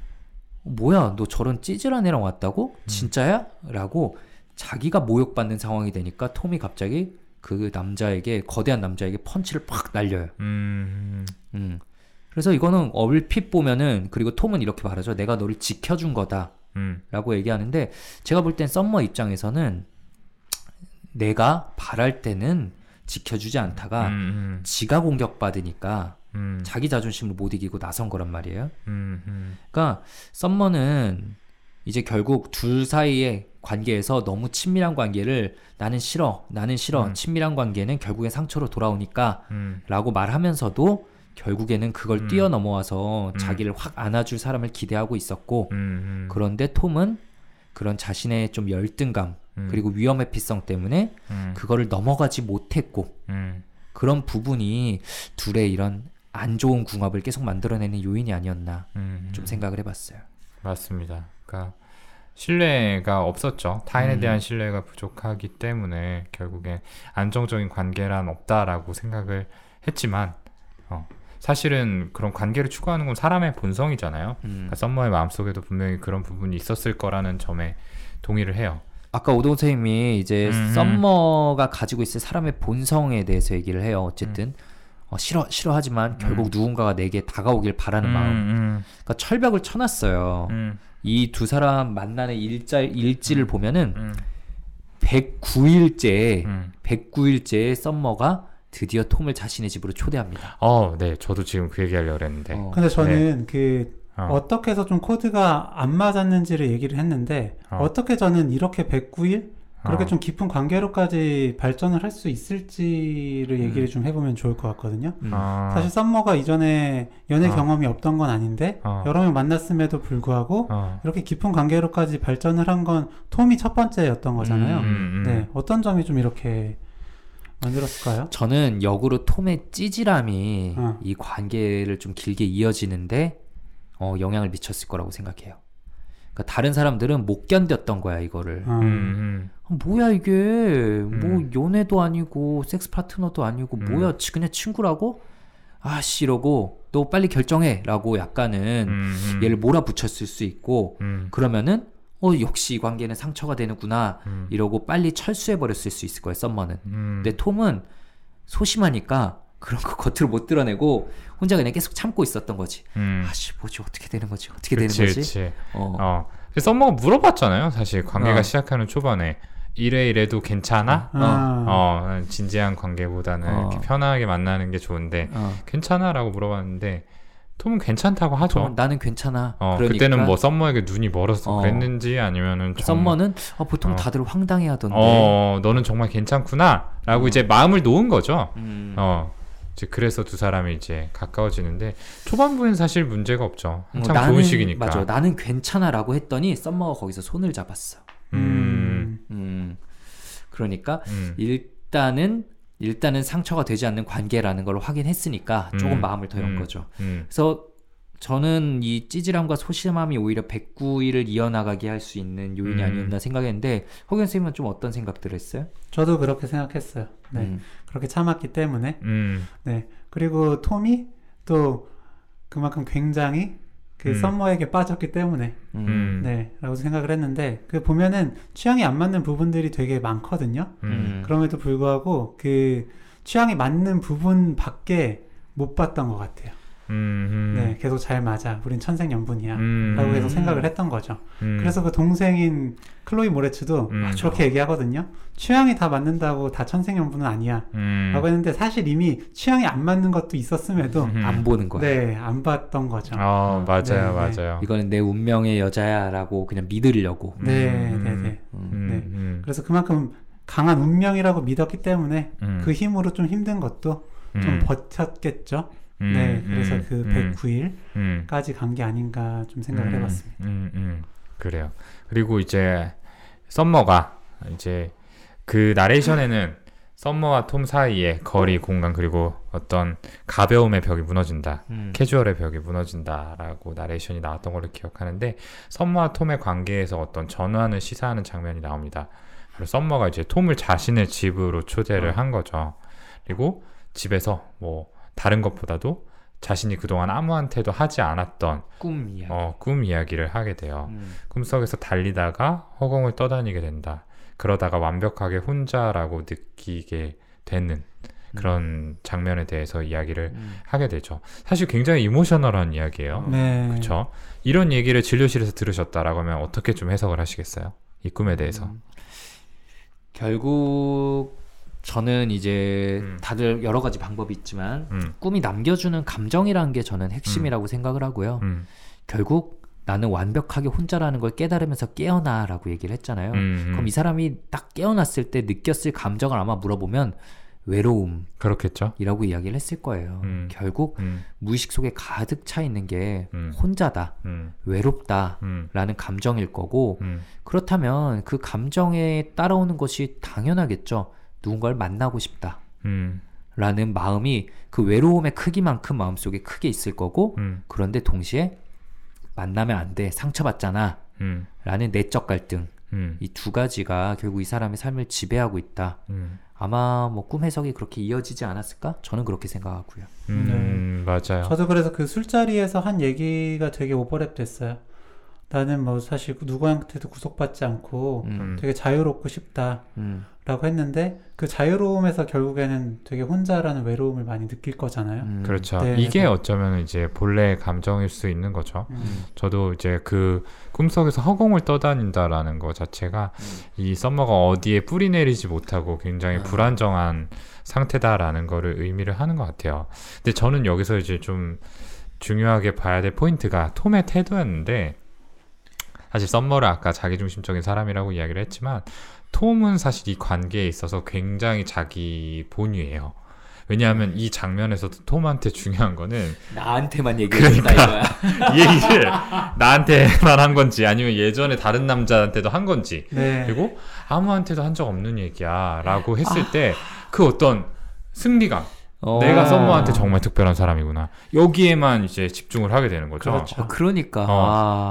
뭐야 너 저런 찌질한 애랑 왔다고? 음. 진짜야? 라고 자기가 모욕받는 상황이 되니까 톰이 갑자기 그 남자에게 거대한 남자에게 펀치를 팍 날려요. 음, 음. 그래서 이거는 얼핏 보면은 그리고 톰은 이렇게 말하죠. 내가 너를 지켜준 거다. 음, 라고 얘기하는데 제가 볼 땐 썸머 입장에서는 내가 바랄 때는 지켜주지 않다가 음, 지가 공격받으니까 음, 자기 자존심을 못 이기고 나선 거란 말이에요. 음, 음, 그러니까 썸머는 이제 결국 둘 사이의 관계에서 너무 친밀한 관계를 나는 싫어, 나는 싫어, 음. 친밀한 관계는 결국엔 상처로 돌아오니까 음, 라고 말하면서도 결국에는 그걸 음. 뛰어넘어와서 음. 자기를 확 안아줄 사람을 기대하고 있었고 음, 음, 그런데 톰은 그런 자신의 좀 열등감 음, 그리고 위험 회피성 때문에 음, 그거를 넘어가지 못했고 음, 그런 부분이 둘의 이런 안 좋은 궁합을 계속 만들어내는 요인이 아니었나 음, 좀 음. 생각을 해봤어요. 맞습니다. 그러니까 신뢰가 없었죠. 타인에 음. 대한 신뢰가 부족하기 때문에 결국에 안정적인 관계란 없다라고 생각을 했지만 어, 사실은 그런 관계를 추구하는 건 사람의 본성이잖아요. 음. 그러니까 썸머의 마음속에도 분명히 그런 부분이 있었을 거라는 점에 동의를 해요. 아까 오동 선생님이 이제 음. 썸머가 가지고 있을 사람의 본성에 대해서 얘기를 해요. 어쨌든 음. 어, 싫어 싫어하지만 결국 누군가가 내게 다가오길 바라는 음, 마음. 음, 그러니까 철벽을 쳐놨어요. 음, 이두 사람 만나는 일자 일지를 보면은 음, 109일째 음. 109일째 썸머가 드디어 톰을 자신의 집으로 초대합니다. 어, 네, 저도 지금 그 얘기하려고 했는데. 어. 근데 저는 그 어, 어. 떻게 해서 좀 코드가 안 맞았는지를 얘기를 했는데 어. 어. 떻게 저는 이렇게 109일 그렇게 어. 좀 깊은 관계로까지 발전을 할 수 있을지를 음. 얘기를 좀 해보면 좋을 것 같거든요. 음. 어, 사실 썸머가 이전에 연애 어. 경험이 없던 건 아닌데 어. 여러 명 만났음에도 불구하고 어. 이렇게 깊은 관계로까지 발전을 한 건 톰이 첫 번째였던 거잖아요. 음, 음. 네, 어떤 점이 좀 이렇게 만들었을까요? 저는 역으로 톰의 찌질함이 어. 이 관계를 좀 길게 이어지는데 어, 영향을 미쳤을 거라고 생각해요. 그러니까 다른 사람들은 못 견뎠던 거야 이거를. 어, 음, 음. 아, 뭐야 이게 뭐 음. 연애도 아니고 섹스 파트너도 아니고 음. 뭐야 치- 그냥 친구라고 아씨 이러고 너 빨리 결정해라고 약간은 음, 음. 얘를 몰아붙였을 수 있고 음, 그러면은 어 역시 이 관계는 상처가 되는구나 음, 이러고 빨리 철수해 버렸을 수 있을 거예요 썸머는. 음. 근데 톰은 소심하니까 그런 거 겉으로 못 드러내고 혼자 그냥 계속 참고 있었던 거지. 음. 아씨 뭐지 어떻게 되는 거지 어떻게 그치, 되는 거지? 그치. 어. 어. 썸머가 물어봤잖아요. 사실 관계가 어. 시작하는 초반에 이래 이래도 괜찮아? 아, 어, 진지한 관계보다는 어. 이렇게 편하게 만나는 게 좋은데 어. 괜찮아?라고 물어봤는데 톰은 괜찮다고 하죠. 톰은 나는 괜찮아. 어, 그러니까 그때는 뭐 썸머에게 눈이 멀어서 어. 그랬는지 아니면은 정말- 썸머는 어, 보통 어. 다들 황당해하던데. 어, 너는 정말 괜찮구나라고 어. 이제 마음을 놓은 거죠. 음. 어. 이제 그래서 두 사람이 이제 가까워지는데 초반부엔 사실 문제가 없죠. 한참 어, 나는, 좋은 시기니까. 맞아. 나는 괜찮아라고 했더니 썸머가 거기서 손을 잡았어. 음. 음. 그러니까 음. 일단은 일단은 상처가 되지 않는 관계라는 걸 확인했으니까 조금 음. 마음을 더 연 음. 거죠. 음. 그래서 저는 이 찌질함과 소심함이 오히려 109일을 이어나가게 할 수 있는 요인이 음. 아니었나 생각했는데 허경 선생님은 좀 어떤 생각들 했어요? 저도 그렇게 생각했어요. 네, 음. 그렇게 참았기 때문에 음. 네. 그리고 톰이 또 그만큼 굉장히 그 음. 썸머에게 빠졌기 때문에 음. 음. 네, 라고 생각을 했는데 그 보면은 취향이 안 맞는 부분들이 되게 많거든요. 음. 그럼에도 불구하고 그 취향이 맞는 부분 밖에 못 봤던 것 같아요. 음. 음. 네, 계속 잘 맞아. 우린 천생연분이야. 음. 라고 해서 음. 생각을 했던 거죠. 음. 그래서 그 동생인 클로이 모레츠도 음. 저렇게 얘기하거든요. 취향이 다 맞는다고 다 천생연분은 아니야. 음. 라고 했는데 사실 이미 취향이 안 맞는 것도 있었음에도 음. 안 보는 거야. 네, 안 봤던 거죠. 어, 맞아요, 네, 네. 맞아요. 이거는 내 운명의 여자야라고 그냥 믿으려고. 네, 음. 네, 네. 음. 음. 네. 음. 그래서 그만큼 강한 운명이라고 믿었기 때문에 음. 그 힘으로 좀 힘든 것도 좀 음. 버텼겠죠. 음. 네, 그래서 음. 그 음. 109일까지 음. 간게 아닌가 좀 생각을 음, 해봤습니다. 음, 음. 그래요. 그리고 이제 썸머가 이제 그 나레이션에는 <laughs> 썸머와 톰 사이에 거리, 공간 그리고 어떤 가벼움의 벽이 무너진다. 음. 캐주얼의 벽이 무너진다라고 나레이션이 나왔던 걸로 기억하는데 썸머와 톰의 관계에서 어떤 전환을 시사하는 장면이 나옵니다. 그리고 썸머가 이제 톰을 자신의 집으로 초대를 어. 한 거죠. 그리고 집에서 뭐 다른 것보다도 자신이 그동안 아무한테도 하지 않았던 꿈 이야. 어, 꿈 이야기를 하게 돼요. 음. 꿈속에서 달리다가 허공을 떠다니게 된다. 그러다가 완벽하게 혼자라고 느끼게 되는 그런 장면에 대해서 이야기를 음. 하게 되죠. 사실 굉장히 이모셔널한 이야기예요. 네. 그렇죠? 이런 얘기를 진료실에서 들으셨다라고 하면 어떻게 좀 해석을 하시겠어요? 이 꿈에 대해서. 음. 결국 저는 이제 음. 다들 여러 가지 방법이 있지만 음, 꿈이 남겨주는 감정이라는 게 저는 핵심이라고 생각을 하고요. 음, 결국 나는 완벽하게 혼자라는 걸 깨달으면서 깨어나라고 얘기를 했잖아요. 음, 그럼 이 사람이 딱 깨어났을 때 느꼈을 감정을 아마 물어보면 외로움이라고 그렇겠죠. 이야기를 했을 거예요. 음. 결국 음, 무의식 속에 가득 차 있는 게 음. 혼자다, 음, 외롭다. 음, 라는 감정일 거고 음, 그렇다면 그 감정에 따라오는 것이 당연하겠죠. 누군가를 만나고 싶다. 음, 라는 마음이 그 외로움의 크기만큼 마음속에 크게 있을 거고 음, 그런데 동시에 만나면 안 돼. 상처받잖아. 음, 라는 내적 갈등. 음, 이두 가지가 결국 이 사람의 삶을 지배하고 있다. 음, 아마 뭐 꿈 해석이 그렇게 이어지지 않았을까? 저는 그렇게 생각하고요. 음, 맞아요. 저도 그래서 그 술자리에서 한 얘기가 되게 오버랩 됐어요. 나는 뭐 사실 누구한테도 구속받지 않고 음, 음, 되게 자유롭고 싶다. 음, 라고 했는데 그 자유로움에서 결국에는 되게 혼자라는 외로움을 많이 느낄 거잖아요. 음. 그렇죠. 네, 이게 네. 어쩌면 이제 본래의 감정일 수 있는 거죠. 음. 저도 이제 그 꿈속에서 허공을 떠다닌다라는 것 자체가 음. 이 썸머가 어디에 뿌리 내리지 못하고 굉장히 아. 불안정한 상태다라는 거를 의미를 하는 것 같아요. 근데 저는 여기서 이제 좀 중요하게 봐야 될 포인트가 톰의 태도였는데 사실 썸머를 아까 자기중심적인 사람이라고 이야기를 했지만 톰은 사실 이 관계에 있어서 굉장히 자기 본위예요. 왜냐하면 이 장면에서도 톰한테 중요한 거는 나한테만 얘기해준다 이거야. <laughs> 이 얘기를 나한테만 한 건지 아니면 예전에 다른 남자한테도 한 건지 네. 그리고 아무한테도 한 적 없는 얘기야 라고 했을 때그 어떤 승리감 어. 내가 썸머한테 정말 특별한 사람이구나 여기에만 이제 집중을 하게 되는 거죠 그렇죠. 아, 그러니까. 어,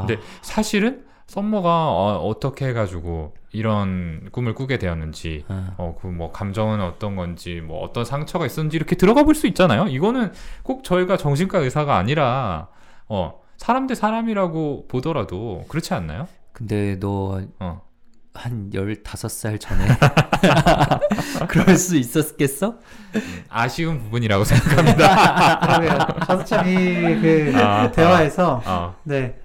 아. 근데 사실은 썸머가 어, 떻게 해가지고 이런 꿈을 꾸게 되었는지 아. 어, 그 뭐 감정은 어떤 건지 뭐 어떤 상처가 있었는지 이렇게 들어가 볼 수 있잖아요. 이거는 꼭 저희가 정신과 의사가 아니라 어, 사람 대 사람이라고 보더라도 그렇지 않나요? 근데 너 어. 한 15살 전에 <laughs> 그럴 수 있었겠어? 아쉬운 부분이라고 <laughs> 생각합니다. <laughs> 그러게요. 저도 참이 그 아, 대화에서 어. 네.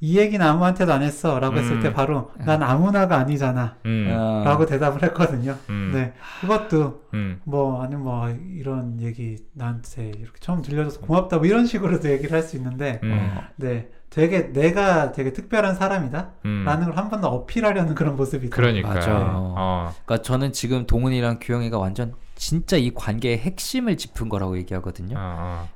이 얘기는 아무한테도 안 했어 라고 했을 음. 때 바로 난 아무나가 아니잖아 음. 어. 라고 대답을 했거든요. 음. 네. 그것도 음. 뭐 아니 뭐 이런 얘기 나한테 이렇게 처음 들려줘서 고맙다 뭐 이런 식으로도 얘기를 할 수 있는데 음. 어. 네. 되게 내가 되게 특별한 사람이다 음. 라는 걸 한 번 더 어필하려는 그런 모습이 그러니까요. 맞아. 어. 그러니까 저는 지금 동훈이랑 규영이가 완전 진짜 이 관계의 핵심을 짚은 거라고 얘기하거든요. 어,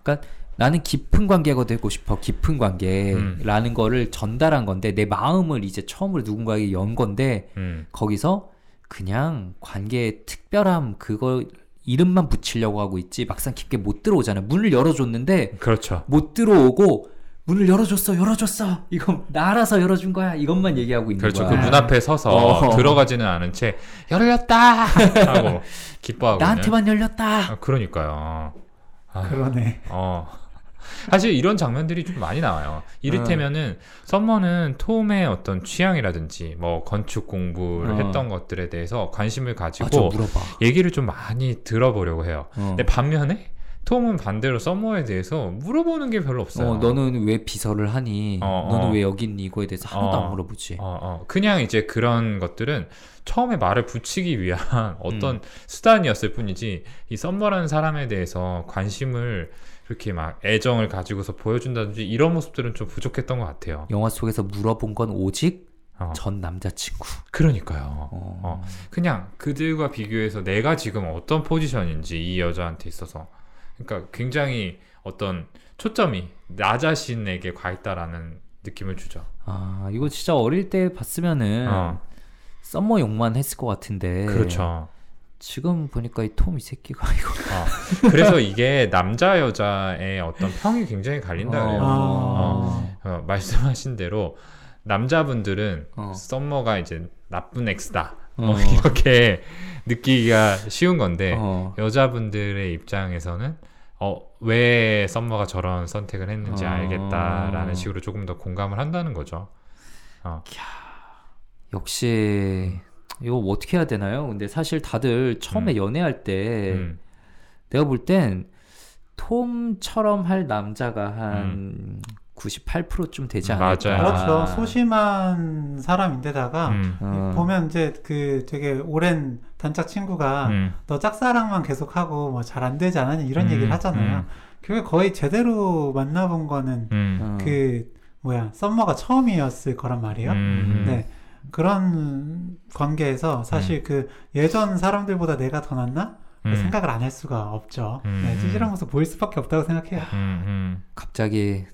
나는 깊은 관계가 되고 싶어. 깊은 음. 관계라는 거를 전달한 건데 내 마음을 이제 처음으로 누군가에게 연 건데 어. 음. 거기서 그냥 관계의 특별함 그거 이름만 붙이려고 하고 있지 막상 깊게 못 들어오잖아. 문을 열어줬는데 그렇죠. 못 들어오고 문을 열어줬어, 열어줬어. 이건 나 알아서 열어준 거야. 이것만 얘기하고 있는 그렇죠. 그 거야. 문 앞에 서서 어. 들어가지는 않은 채 열렸다 하고 <laughs> 기뻐하고 나한테만 열렸다. 아, 그러니까요. 아, 그러네. 어. 사실 이런 장면들이 좀 많이 나와요. 이를테면은 썸머는 톰의 어떤 취향이라든지 뭐 건축 공부를 어. 했던 것들에 대해서 관심을 가지고 물어봐. 얘기를 좀 많이 들어보려고 해요. 어. 근데 반면에 톰은 반대로 썸머에 대해서 물어보는 게 별로 없어요. 어, 너는 왜 비서를 하니? 어, 너는 어. 왜 여기 있니? 이거에 대해서 하나도 어. 안 물어보지. 어, 어. 그냥 이제 그런 것들은 처음에 말을 붙이기 위한 <laughs> 어떤 음. 수단이었을 뿐이지 이 썸머라는 사람에 대해서 관심을 그렇게 막 애정을 가지고서 보여준다든지 이런 모습들은 좀 부족했던 것 같아요. 영화 속에서 물어본 건 오직 어. 전 남자친구. 그러니까요. 어. 어. 그냥 그들과 비교해서 내가 지금 어떤 포지션인지 이 여자한테 있어서 그러니까 굉장히 어떤 초점이 나 자신에게 가 있다라는 느낌을 주죠. 아, 이거 진짜 어릴 때 봤으면은 어, 썸머 욕만 했을 것 같은데. 그렇죠. 지금 보니까 이 톰 이 새끼가 <laughs> 이거. 어, 그래서 이게 남자 여자의 어떤 평이 굉장히 갈린다 그래요. 아. 어, 말씀하신 대로 남자분들은 어. 썸머가 이제 나쁜 엑스다 어. 뭐 이렇게 느끼기가 쉬운 건데 어. 여자분들의 입장에서는 어, 왜 썸머가 저런 선택을 했는지 어. 알겠다라는 식으로 조금 더 공감을 한다는 거죠. 어, 역시 이거 뭐 어떻게 해야 되나요? 근데 사실 다들 처음에 음. 연애할 때 음, 내가 볼 땐 톰처럼 할 남자가 한 98%좀 되지 음, 않을까. 맞아요. 그렇죠. 소심한 사람인데다가 음, 어. 보면 이제 그 되게 오랜 단짝 친구가 음, 너 짝사랑만 계속하고 뭐 잘 안 되지 않았니 이런 음, 얘기를 하잖아요. 음. 그게 거의 제대로 만나본 거는 음, 어. 그 뭐야 썸머가 처음이었을 거란 말이에요. 음, 네 그런 관계에서 사실 그 예전 사람들보다 내가 더 낫나? 음. 생각을 안 할 수가 없죠. 음, 네, 음. 찌질한 모습 보일 수밖에 없다고 생각해요. 음, 음. 갑자기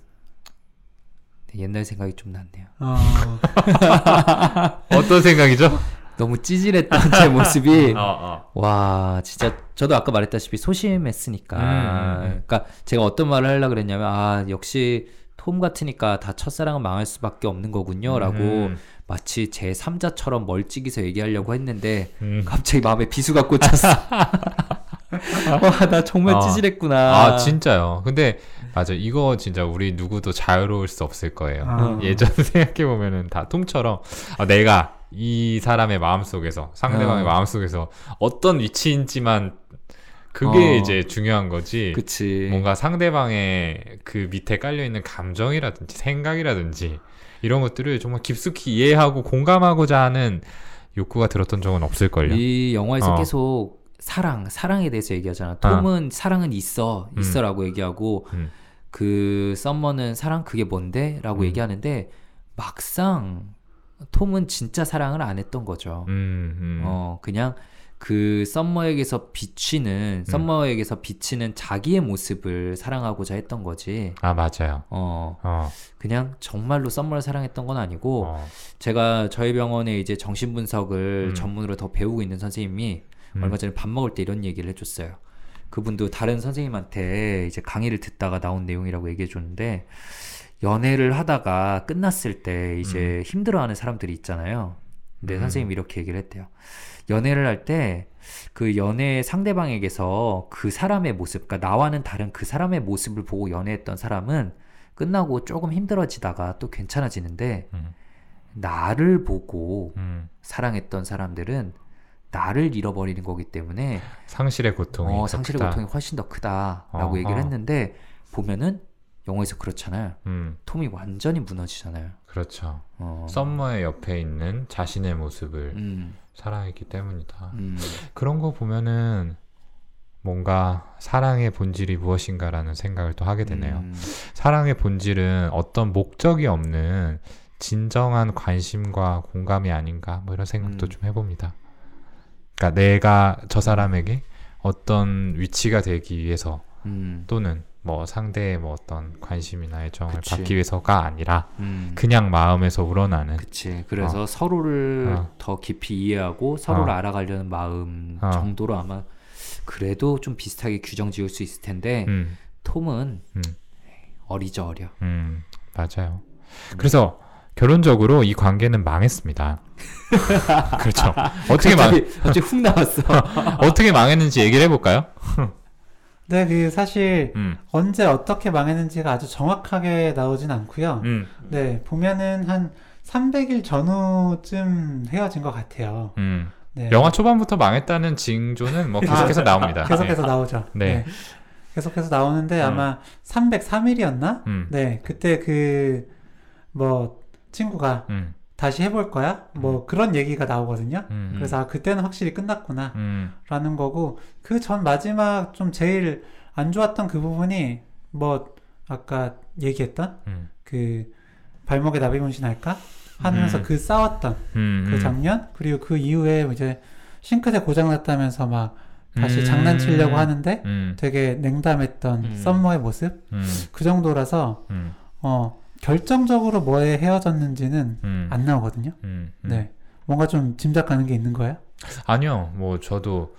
옛날 생각이 좀 났네요. 어, <laughs> 어떤 생각이죠? 너무 찌질했던 제 모습이 <laughs> 어, 어. 와 진짜 저도 아까 말했다시피 소심했으니까 음. 그러니까 제가 어떤 말을 하려고 그랬냐면 아 역시 톰 같으니까 다 첫사랑은 망할 수밖에 없는 거군요라고 음. 마치 제 3자처럼 멀찍이서 얘기하려고 했는데 음. 갑자기 마음에 비수가 꽂혔어. <laughs> 와 나 정말 어. 찌질했구나. 아 진짜요. 근데 맞아 이거 진짜 우리 누구도 자유로울 수 없을 거예요. 아. 예전 <laughs> 생각해 보면은 다 톰처럼 아, 내가 이 사람의 마음 속에서 상대방의 어. 마음 속에서 어떤 위치인지만 그게 어. 이제 중요한 거지. 그치. 뭔가 상대방의 그 밑에 깔려 있는 감정이라든지 생각이라든지 이런 것들을 정말 깊숙이 이해하고 공감하고자 하는 욕구가 들었던 적은 없을걸요. 이 영화에서 어. 계속 사랑, 사랑에 대해서 얘기하잖아. 톰은 사랑은 있어, 음. 있어라고 얘기하고 음. 그 썸머는 사랑 그게 뭔데?라고 음. 얘기하는데 막상 톰은 진짜 사랑을 안 했던 거죠. 음, 음. 어, 그냥 그 썸머에게서 비치는 음. 썸머에게서 비치는 자기의 모습을 사랑하고자 했던 거지. 아 맞아요. 어, 어, 그냥 정말로 썸머를 사랑했던 건 아니고 어. 제가 저희 병원에 이제 정신분석을 음. 전문으로 더 배우고 있는 선생님이 음. 얼마 전에 밥 먹을 때 이런 얘기를 해줬어요. 그분도 다른 선생님한테 이제 강의를 듣다가 나온 내용이라고 얘기해 줬는데 연애를 하다가 끝났을 때 이제 힘들어하는 사람들이 있잖아요. 근데 음. 선생님이 이렇게 얘기를 했대요. 연애를 할 때 그 연애 상대방에게서 그 사람의 모습, 그러니까 나와는 다른 그 사람의 모습을 보고 연애했던 사람은 끝나고 조금 힘들어지다가 또 괜찮아지는데 음. 나를 보고 음. 사랑했던 사람들은 나를 잃어버리는 거기 때문에 상실의 고통이 어, 더 상실의 크다. 고통이 훨씬 더 크다라고 어, 얘기를 어. 했는데 보면은 영화에서 그렇잖아요. 음, 톰이 완전히 무너지잖아요. 그렇죠. 어. 썸머의 옆에 있는 자신의 모습을 음, 사랑했기 때문이다. 음, 그런 거 보면은 뭔가 사랑의 본질이 무엇인가라는 생각을 또 하게 되네요. 음, 사랑의 본질은 어떤 목적이 없는 진정한 관심과 공감이 아닌가 뭐 이런 생각도 음. 좀 해봅니다. 그러니까 내가 저 사람에게 어떤 위치가 되기 위해서 음, 또는 뭐 상대의 뭐 어떤 관심이나 애정을 그치. 받기 위해서가 아니라 음. 그냥 마음에서 우러나는 그치. 그래서 서로를 어. 더 깊이 이해하고 서로를 어. 알아가려는 마음 어. 정도로 아마 그래도 좀 비슷하게 규정 지을 수 있을 텐데 음, 톰은 음. 어리죠 어려. 음, 맞아요. 그래서 결론적으로 이 관계는 망했습니다. <laughs> 그렇죠. 어떻게 망 갑자기 훅 나왔어. <laughs> 어떻게 망했는지 얘기를 해볼까요? <laughs> 네, 그 사실 음, 언제 어떻게 망했는지가 아주 정확하게 나오진 않고요. 음, 네, 보면은 한 300일 전후쯤 헤어진 것 같아요. 음. 네. 영화 초반부터 망했다는 징조는 뭐 계속해서 나옵니다. 계속해서 나오죠. 네. 계속해서 나오는데 음. 아마 303일이었나? 음, 네, 그때 그 뭐 친구가 음, 다시 해볼 거야? 뭐 그런 얘기가 나오거든요. 음, 그래서 아, 그때는 확실히 끝났구나. 음, 라는 거고 그 전 마지막 좀 제일 안 좋았던 그 부분이 뭐 아까 얘기했던 음, 그 발목에 나비 문신 할까 하면서 음. 그 싸웠던 음, 그 음. 장면 그리고 그 이후에 이제 싱크대 고장 났다면서 막 다시 음. 장난치려고 하는데 음, 되게 냉담했던 음. 썸머의 모습 음, 그 정도라서 음, 어 결정적으로 뭐에 헤어졌는지는 음, 안 나오거든요. 음, 음. 네 뭔가 좀 짐작 가는 게 있는 거예요? 아니요, 뭐 저도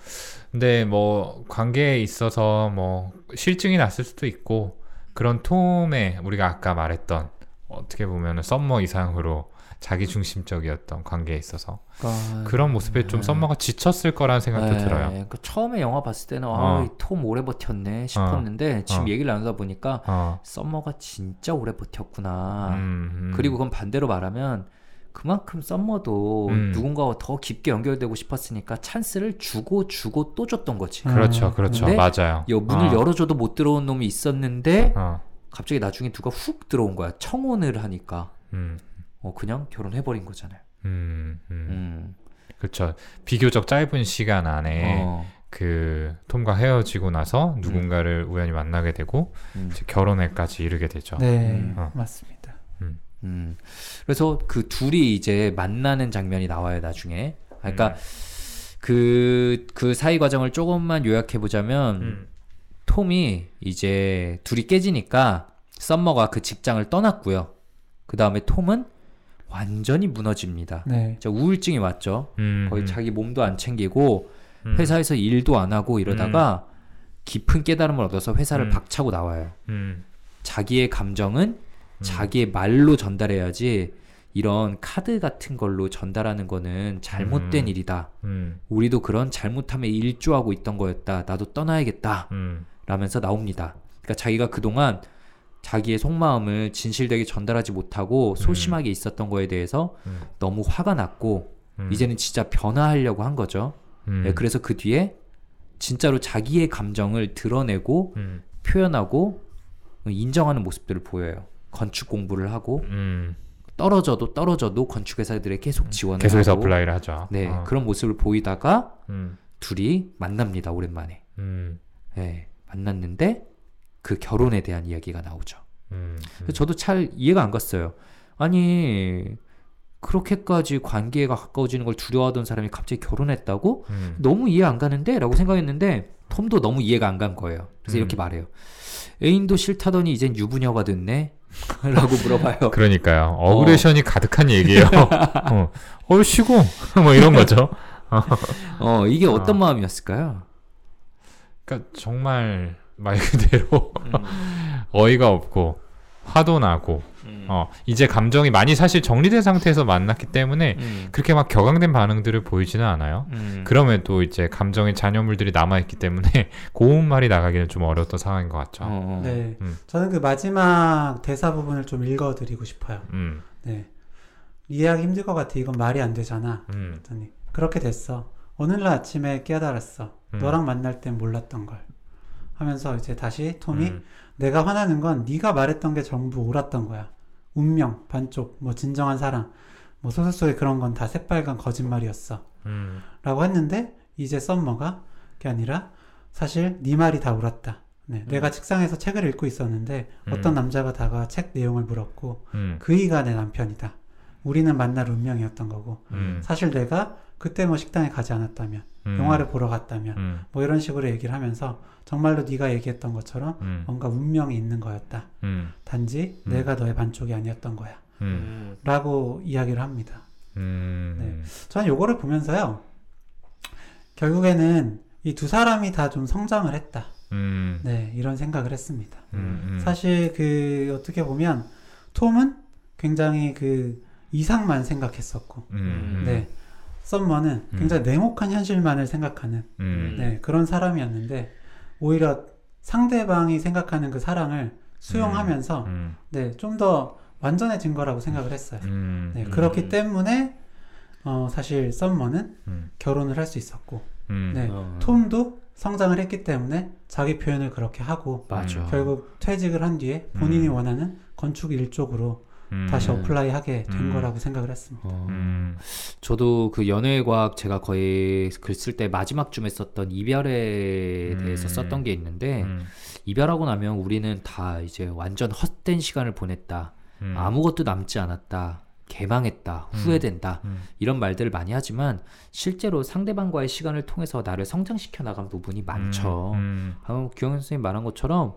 근데 뭐 관계에 있어서 뭐 싫증이 났을 수도 있고 그런 톰의 우리가 아까 말했던 어떻게 보면은 썸머 이상으로 자기 중심적이었던 관계에 있어서 그러니까 그런 모습에 좀 네. 썸머가 지쳤을 거라는 생각도 네, 들어요. 그러니까 처음에 영화 봤을 때는 어. 아, 이 톰 오래 버텼네 싶었는데 지금 어. 얘기를 나누다 보니까 어, 썸머가 진짜 오래 버텼구나. 음, 음. 그리고 그건 반대로 말하면 그만큼 썸머도 음. 누군가와 더 깊게 연결되고 싶었으니까 찬스를 주고 주고 또 줬던 거지. 음. 그렇죠, 그렇죠, 맞아요. 여 문을 어, 열어줘도 못 들어온 놈이 있었는데 어, 갑자기 나중에 누가 훅 들어온 거야. 청혼을 하니까 음, 어, 그냥 결혼해버린 거잖아요. 음, 음, 음. 그렇죠. 비교적 짧은 시간 안에 어, 그 톰과 헤어지고 나서 누군가를 우연히 만나게 되고 음. 이제 결혼에까지 이르게 되죠. 네 음. 어. 맞습니다. 음. 그래서 그 둘이 이제 만나는 장면이 나와요, 나중에. 그러니까 음. 그, 그 사이 과정을 조금만 요약해 보자면, 음. 톰이 이제 둘이 깨지니까 썸머가 그 직장을 떠났고요. 그 다음에 톰은 완전히 무너집니다. 네. 진짜 우울증이 왔죠. 음, 거의 음, 자기 몸도 안 챙기고 음, 회사에서 일도 안 하고 이러다가 깊은 깨달음을 얻어서 회사를 음. 박차고 나와요. 음, 자기의 감정은 자기의 말로 전달해야지 이런 카드 같은 걸로 전달하는 거는 잘못된 음. 일이다. 음, 우리도 그런 잘못함에 일조하고 있던 거였다. 나도 떠나야겠다. 음, 라면서 나옵니다. 그러니까 자기가 그동안 자기의 속마음을 진실되게 전달하지 못하고 소심하게 있었던 거에 대해서 음. 너무 화가 났고 음, 이제는 진짜 변화하려고 한 거죠. 음, 네, 그래서 그 뒤에 진짜로 자기의 감정을 드러내고 음, 표현하고 인정하는 모습들을 보여요. 건축 공부를 하고 음, 떨어져도 떨어져도 건축 회사들에 계속 지원을 계속해서 하고 apply를 하죠. 네 어. 그런 모습을 보이다가 음, 둘이 만납니다 오랜만에 음, 네, 만났는데 그 결혼에 대한 이야기가 나오죠. 음, 그래서 저도 잘 이해가 안 갔어요. 아니 그렇게까지 관계가 가까워지는 걸 두려워하던 사람이 갑자기 결혼했다고? 음, 너무 이해 안 가는데? 라고 생각했는데 톰도 너무 이해가 안 간 거예요. 그래서 음. 이렇게 말해요. 애인도 싫다더니 이젠 유부녀가 됐네? <laughs> 라고 물어봐요. 그러니까요. 어그레션이 가득한 얘기예요. <laughs> 어, 얼씨구 <laughs> 뭐 이런 거죠. 어, 이게 어떤 어. 마음이었을까요? 그러니까 정말 말 그대로 음. <laughs> 어이가 없고 화도 나고 어 이제 감정이 많이 사실 정리된 상태에서 만났기 때문에 음. 그렇게 막 격앙된 반응들을 보이지는 않아요. 음. 그럼에도 이제 감정의 잔여물들이 남아있기 때문에 <laughs> 고운 말이 나가기는 좀 어려웠던 상황인 것 같죠. 어. 네. 음. 저는 그 마지막 대사 부분을 좀 읽어드리고 싶어요. 음, 네. 이해하기 힘들 것 같아. 이건 말이 안 되잖아. 음, 그랬더니 그렇게 됐어. 어느 날 아침에 깨달았어. 음. 너랑 만날 땐 몰랐던 걸. 하면서 이제 다시 톰이 음, 내가 화나는 건 네가 말했던 게 전부 옳았던 거야. 운명, 반쪽, 뭐 진정한 사랑, 뭐 소설 속에 그런 건 다 새빨간 거짓말이었어. 음, 라고 했는데 이제 썸머가 그게 아니라 사실 네 말이 다 옳았다. 네, 내가 책상에서 책을 읽고 있었는데 어떤 음. 남자가 다가 책 내용을 물었고 음, 그이가 내 남편이다. 우리는 만날 운명이었던 거고 음, 사실 내가 그때 뭐 식당에 가지 않았다면 음, 영화를 보러 갔다면 음, 뭐 이런 식으로 얘기를 하면서 정말로 네가 얘기했던 것처럼 음, 뭔가 운명이 있는 거였다. 음, 단지 음. 내가 너의 반쪽이 아니었던 거야. 음, 음. 라고 이야기를 합니다. 음, 저는 요거를 보면서요. 결국에는 이 두 사람이 다 좀 성장을 했다. 음, 네, 이런 생각을 했습니다. 사실 그 어떻게 보면 톰은 굉장히 그 이상만 생각했었고, 네, 썸머는 음. 굉장히 냉혹한 현실만을 생각하는 음, 네, 그런 사람이었는데 오히려 상대방이 생각하는 그 사랑을 수용하면서 음, 네, 좀 더 완전해진 거라고 생각을 했어요. 음, 네, 음, 그렇기 때문에 어, 사실 썸머는 음, 결혼을 할 수 있었고, 음, 네, 어. 톰도 성장을 했기 때문에 자기 표현을 그렇게 하고 맞아. 음. 결국 퇴직을 한 뒤에 본인이 음. 원하는 건축 일 쪽으로 음, 다시 음. apply 하게 된 음. 거라고 생각을 했습니다. 어. 음, 저도 그 연애과학 제가 거의 글 쓸 때 마지막 쯤에 썼던 이별에 음. 대해서 썼던 게 있는데 음, 이별하고 나면 우리는 다 이제 완전 헛된 시간을 보냈다. 음, 아무것도 남지 않았다. 개망했다. 음. 후회된다. 음, 이런 말들을 많이 하지만 실제로 상대방과의 시간을 통해서 나를 성장시켜 나간 부분이 많죠. 음, 방금 규영 선생님 말한 것처럼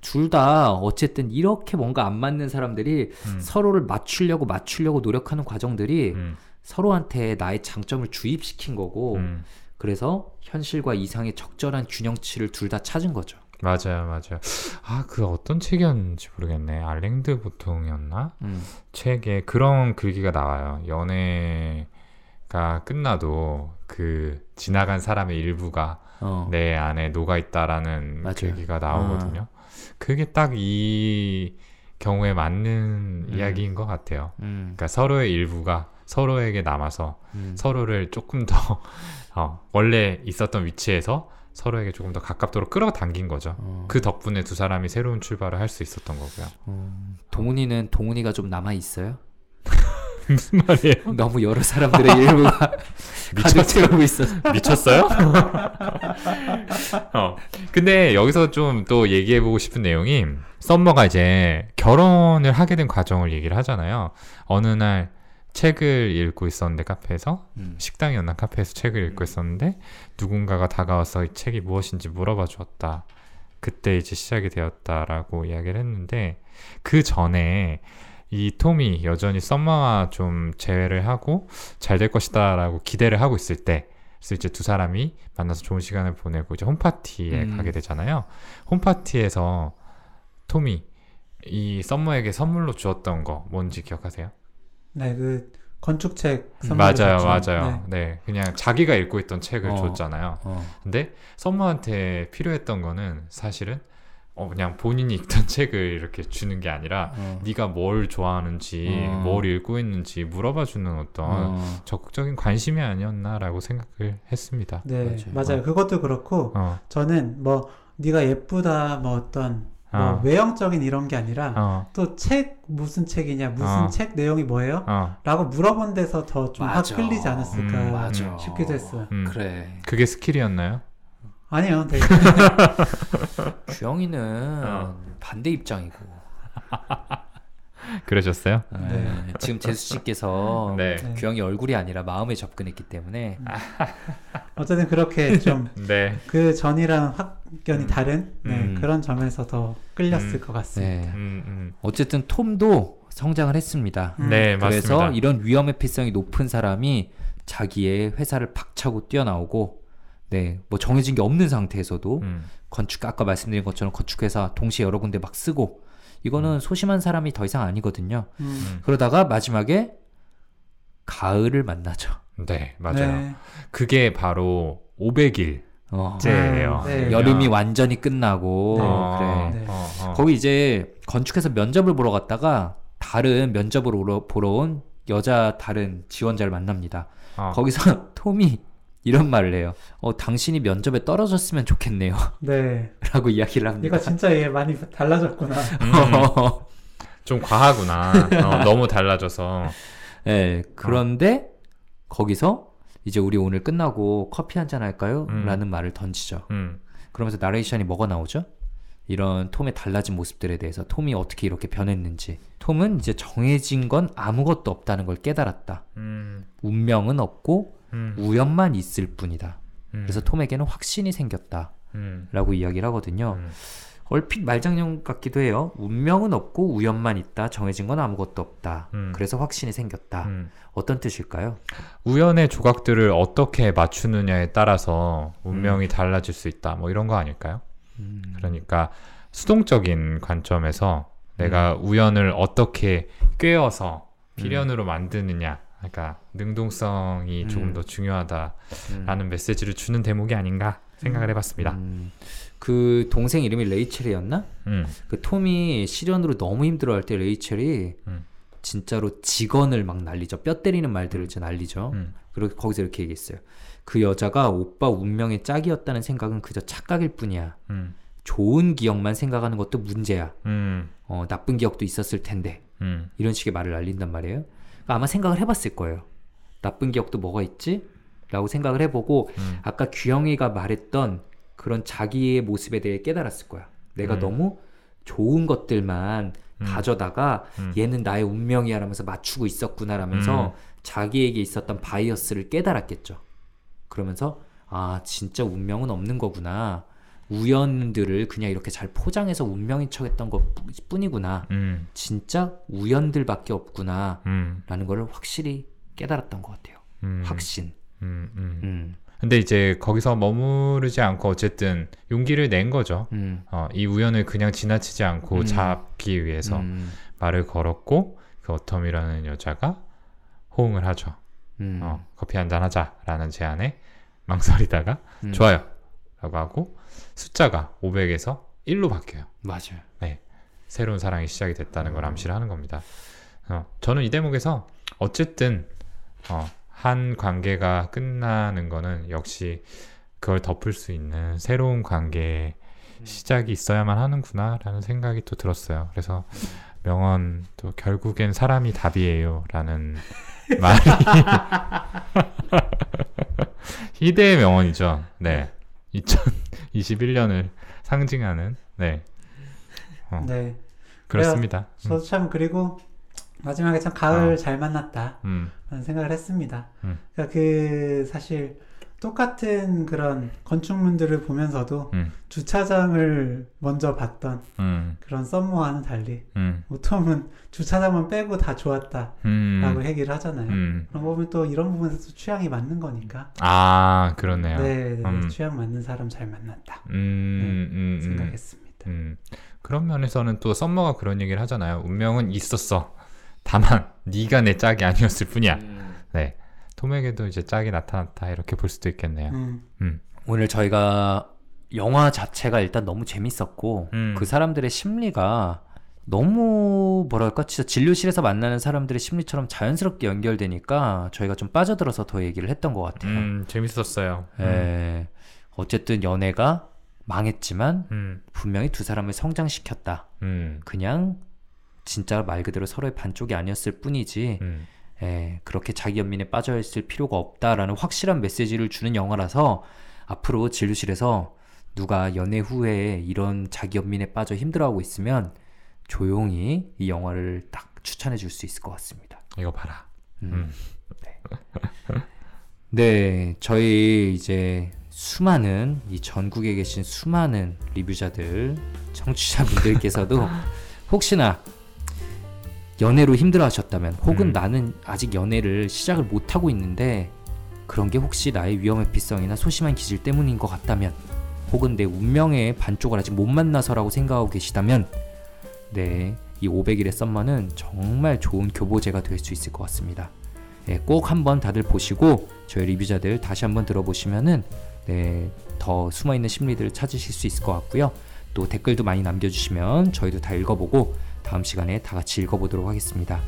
둘 다 어쨌든 이렇게 뭔가 안 맞는 사람들이 음, 서로를 맞추려고 맞추려고 노력하는 과정들이 음, 서로한테 나의 장점을 주입시킨 거고 음. 그래서 현실과 이상의 적절한 균형치를 둘 다 찾은 거죠. 맞아요, 맞아요. 아, 그 어떤 책이었는지 모르겠네. 알랭드 보통이었나? 음. 책에 그런 글귀가 나와요. 연애가 끝나도 그 지나간 사람의 일부가 어. 내 안에 녹아 있다라는 맞아요. 글귀가 나오거든요. 그게 딱 이 경우에 맞는 음. 이야기인 것 같아요. 음. 그러니까 서로의 일부가 서로에게 남아서 음. 서로를 조금 더 <laughs> 어, 원래 있었던 위치에서 서로에게 조금 더 가깝도록 끌어당긴 거죠. 어. 그 덕분에 두 사람이 새로운 출발을 할 수 있었던 거고요. 어. 동훈이는 동훈이가 좀 남아 있어요? <laughs> 무슨 말이에요? <laughs> 너무 여러 사람들의 일부가 <laughs> 가득 채우고 있어서. 미쳤어요? 어. 근데 여기서 좀 또 얘기해보고 싶은 내용이 썸머가 이제 결혼을 하게 된 과정을 얘기를 하잖아요. 어느 날 책을 읽고 있었는데 카페에서 음. 식당이었나 카페에서 책을 읽고 있었는데 누군가가 다가와서 이 책이 무엇인지 물어봐 주었다. 그때 이제 시작이 되었다라고 이야기를 했는데 그 전에 이 톰이 여전히 썸머와 좀 재회를 하고 잘 될 것이다라고 기대를 하고 있을 때 그래서 이제 두 사람이 만나서 좋은 시간을 보내고 이제 홈파티에 음. 가게 되잖아요. 홈파티에서 톰이 이 썸머에게 선물로 주었던 거 뭔지 기억하세요? 네, 그 건축책 선물을 맞아요, 줬죠. 맞아요. 네. 그냥 자기가 읽고 있던 책을 어. 줬잖아요. 어. 근데 썸머한테 필요했던 거는 사실은 어, 그냥 본인이 읽던 <laughs> 책을 이렇게 주는 게 아니라 어. 네가 뭘 좋아하는지 어. 뭘 읽고 있는지 물어봐 주는 어떤 어. 적극적인 관심이 아니었나라고 생각을 했습니다. 네, 맞아요. 맞아요. 그것도 그렇고 어, 저는 뭐 네가 예쁘다 뭐 어떤 뭐 어. 외형적인 이런 게 아니라 어, 또책 무슨 책이냐 무슨 어. 책 내용이 뭐예요? 어, 라고 물어본 데서 더 좀 확. 끌리지 않았을까 음, 맞아. 싶기도 했어요. 음. 그래. 그게 스킬이었나요? 아니요, <laughs> 되게 주영이는 어. 반대 입장이고. 그러셨어요? 네. 지금 재수 씨께서 <laughs> 네. 네. 규영이 얼굴이 아니라 마음에 접근했기 때문에 어쨌든 그렇게 좀 <laughs> 네. 그 전이랑 확연히 음. 다른 네, 음. 그런 점에서 더 끌렸을 음. 것 같습니다. 네. 음, 음. 어쨌든 톰도 성장을 했습니다. 음. 네, 그래서 맞습니다. 이런 위험 회피성이 높은 사람이 자기의 회사를 박차고 뛰어나오고 네, 뭐 정해진 게 없는 상태에서도 음, 건축 아까 말씀드린 것처럼 건축회사 동시에 여러 군데 막 쓰고 이거는 소심한 사람이 더 이상 아니거든요. 음. 음. 그러다가 마지막에 가을을 만나죠. 네, 맞아요. 네. 그게 바로 500일. 어, 째예요. 아, 네. 여름이 완전히 끝나고 네. 어, 그래. 네. 어, 어. 거기 이제 건축회사 면접을 보러 갔다가 다른 면접을 보러 온 여자 다른 지원자를 만납니다. 어. 거기서 <laughs> 톰이 이런 말을 해요. 어, 당신이 면접에 떨어졌으면 좋겠네요. 네. <laughs> 라고 이야기를 합니다. 이거 진짜 얘 많이 달라졌구나. 음, <laughs> 좀 과하구나. 어, 너무 달라져서. 네, 그런데 거기서 이제 우리 오늘 끝나고 커피 한 잔 할까요? 음. 라는 말을 던지죠. 음, 그러면서 나레이션이 뭐가 나오죠? 이런 톰의 달라진 모습들에 대해서 톰이 어떻게 이렇게 변했는지. 톰은 이제 정해진 건 아무것도 없다는 걸 깨달았다. 음, 운명은 없고 음, 우연만 있을 뿐이다. 음, 그래서 톰에게는 확신이 생겼다. 음, 라고 이야기를 하거든요. 음, 얼핏 말장난 같기도 해요. 운명은 없고 우연만 있다. 정해진 건 아무것도 없다. 음. 그래서 확신이 생겼다. 음. 어떤 뜻일까요? 우연의 조각들을 어떻게 맞추느냐에 따라서 운명이 달라질 수 있다. 뭐 이런 거 아닐까요? 음. 그러니까 수동적인 관점에서 내가 우연을 어떻게 꿰어서 필연으로 만드느냐. 그러니까 능동성이 음. 조금 더 중요하다라는 음. 메시지를 주는 대목이 아닌가 생각을 해봤습니다. 음. 그 동생 이름이 레이첼이었나? 음, 그 톰이 실연으로 너무 힘들어할 때 레이첼이 음. 진짜로 직언을 막 날리죠. 뼈 때리는 말들을 이제 날리죠. 음, 그리고 거기서 이렇게 얘기했어요. 그 여자가 오빠 운명의 짝이었다는 생각은 그저 착각일 뿐이야. 음, 좋은 기억만 생각하는 것도 문제야. 음, 어, 나쁜 기억도 있었을 텐데. 음, 이런 식의 말을 날린단 말이에요. 아마 생각을 해봤을 거예요. 나쁜 기억도 뭐가 있지? 라고 생각을 해보고 음, 아까 규영이가 말했던 그런 자기의 모습에 대해 깨달았을 거야. 내가 음. 너무 좋은 것들만 음. 가져다가 음. 얘는 나의 운명이야 라면서 맞추고 있었구나 라면서 자기에게 있었던 바이어스를 깨달았겠죠. 그러면서 아 진짜 운명은 없는 거구나. 우연들을 그냥 이렇게 잘 포장해서 운명인 척했던 것 뿐이구나. 음, 진짜 우연들밖에 없구나. 음, 라는 걸 확실히 깨달았던 것 같아요. 음, 확신. 음, 음. 음, 근데 이제 거기서 머무르지 않고 어쨌든 용기를 낸 거죠. 음, 어, 이 우연을 그냥 지나치지 않고 음. 잡기 위해서 음, 말을 걸었고 그 어텀이라는 여자가 호응을 하죠. 음, 어, 커피 한잔 하자라는 제안에 망설이다가 음. 좋아요 라고 하고 숫자가 500에서 1로 바뀌어요. 맞아요. 새로운 사랑이 시작이 됐다는 음. 걸 암시를 하는 겁니다. 어, 저는 이 대목에서 어쨌든 어, 한 관계가 끝나는 거는 역시 그걸 덮을 수 있는 새로운 관계의 시작이 있어야만 하는구나라는 생각이 또 들었어요. 그래서 명언 또 결국엔 사람이 답이에요라는 <laughs> 말이 <laughs> 희대의 명언이죠. 네. 2021년을 상징하는 네. 어, 네. 그렇습니다. 음. 저도 참 그리고 마지막에 참 가을 어. 잘 만났다. 음, 라는 생각을 했습니다. 음. 그러니까 그 사실 똑같은 그런 건축물들을 보면서도 음, 주차장을 먼저 봤던 음, 그런 썸머와는 달리 음, 보통은 주차장만 빼고 다 좋았다라고 음, 얘기를 하잖아요. 음. 그런 거 보면 또 이런 부분에서 취향이 맞는 거니까 아, 그렇네요. 네, 네, 음. 취향 맞는 사람 잘 만났다 음, 음, 음. 생각했습니다. 음, 그런 면에서는 또 썸머가 그런 얘기를 하잖아요. 운명은 있었어. 다만 네가 내 짝이 아니었을 뿐이야. 음. 네. 톰에게도 이제 짝이 나타났다 이렇게 볼 수도 있겠네요. 음, 오늘 저희가 영화 자체가 일단 너무 재밌었고 음. 그 사람들의 심리가 너무 뭐랄까 진짜 진료실에서 만나는 사람들의 심리처럼 자연스럽게 연결되니까 저희가 좀 빠져들어서 더 얘기를 했던 것 같아요. 음, 재밌었어요. 음, 예. 어쨌든 연애가 망했지만 음, 분명히 두 사람을 성장시켰다. 음, 그냥 진짜 말 그대로 서로의 반쪽이 아니었을 뿐이지 음, 예, 그렇게 자기 연민에 빠져 있을 필요가 없다라는 확실한 메시지를 주는 영화라서 앞으로 진료실에서 누가 연애 후에 이런 자기 연민에 빠져 힘들어하고 있으면 조용히 이 영화를 딱 추천해 줄 수 있을 것 같습니다. 이거 봐라. 음. 음. 네, 저희 이제 수많은 이 전국에 계신 수많은 리뷰자들, 청취자분들께서도 <laughs> 혹시나 연애로 힘들어 하셨다면, 혹은 음. 나는 아직 연애를 시작을 못 하고 있는데 그런 게 혹시 나의 위험 회피성이나 소심한 기질 때문인 것 같다면, 혹은 내 운명의 반쪽을 아직 못 만나서라고 생각하고 계시다면, 네, 이 500일의 썸머는 정말 좋은 교보제가 될 수 있을 것 같습니다. 예, 꼭 한번 다들 보시고 저희 리뷰자들 다시 한번 들어보시면은 네, 더 숨어있는 심리들을 찾으실 수 있을 것 같고요. 또 댓글도 많이 남겨주시면 저희도 다 읽어보고 다음 시간에 다 같이 읽어보도록 하겠습니다.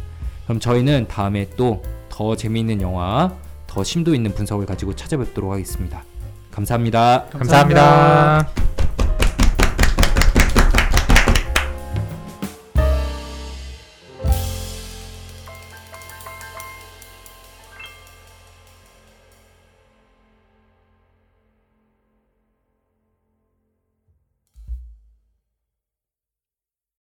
그럼 저희는 다음에 또 더 재미있는 영화, 더 심도 있는 분석을 가지고 찾아뵙도록 하겠습니다. 감사합니다. 감사합니다.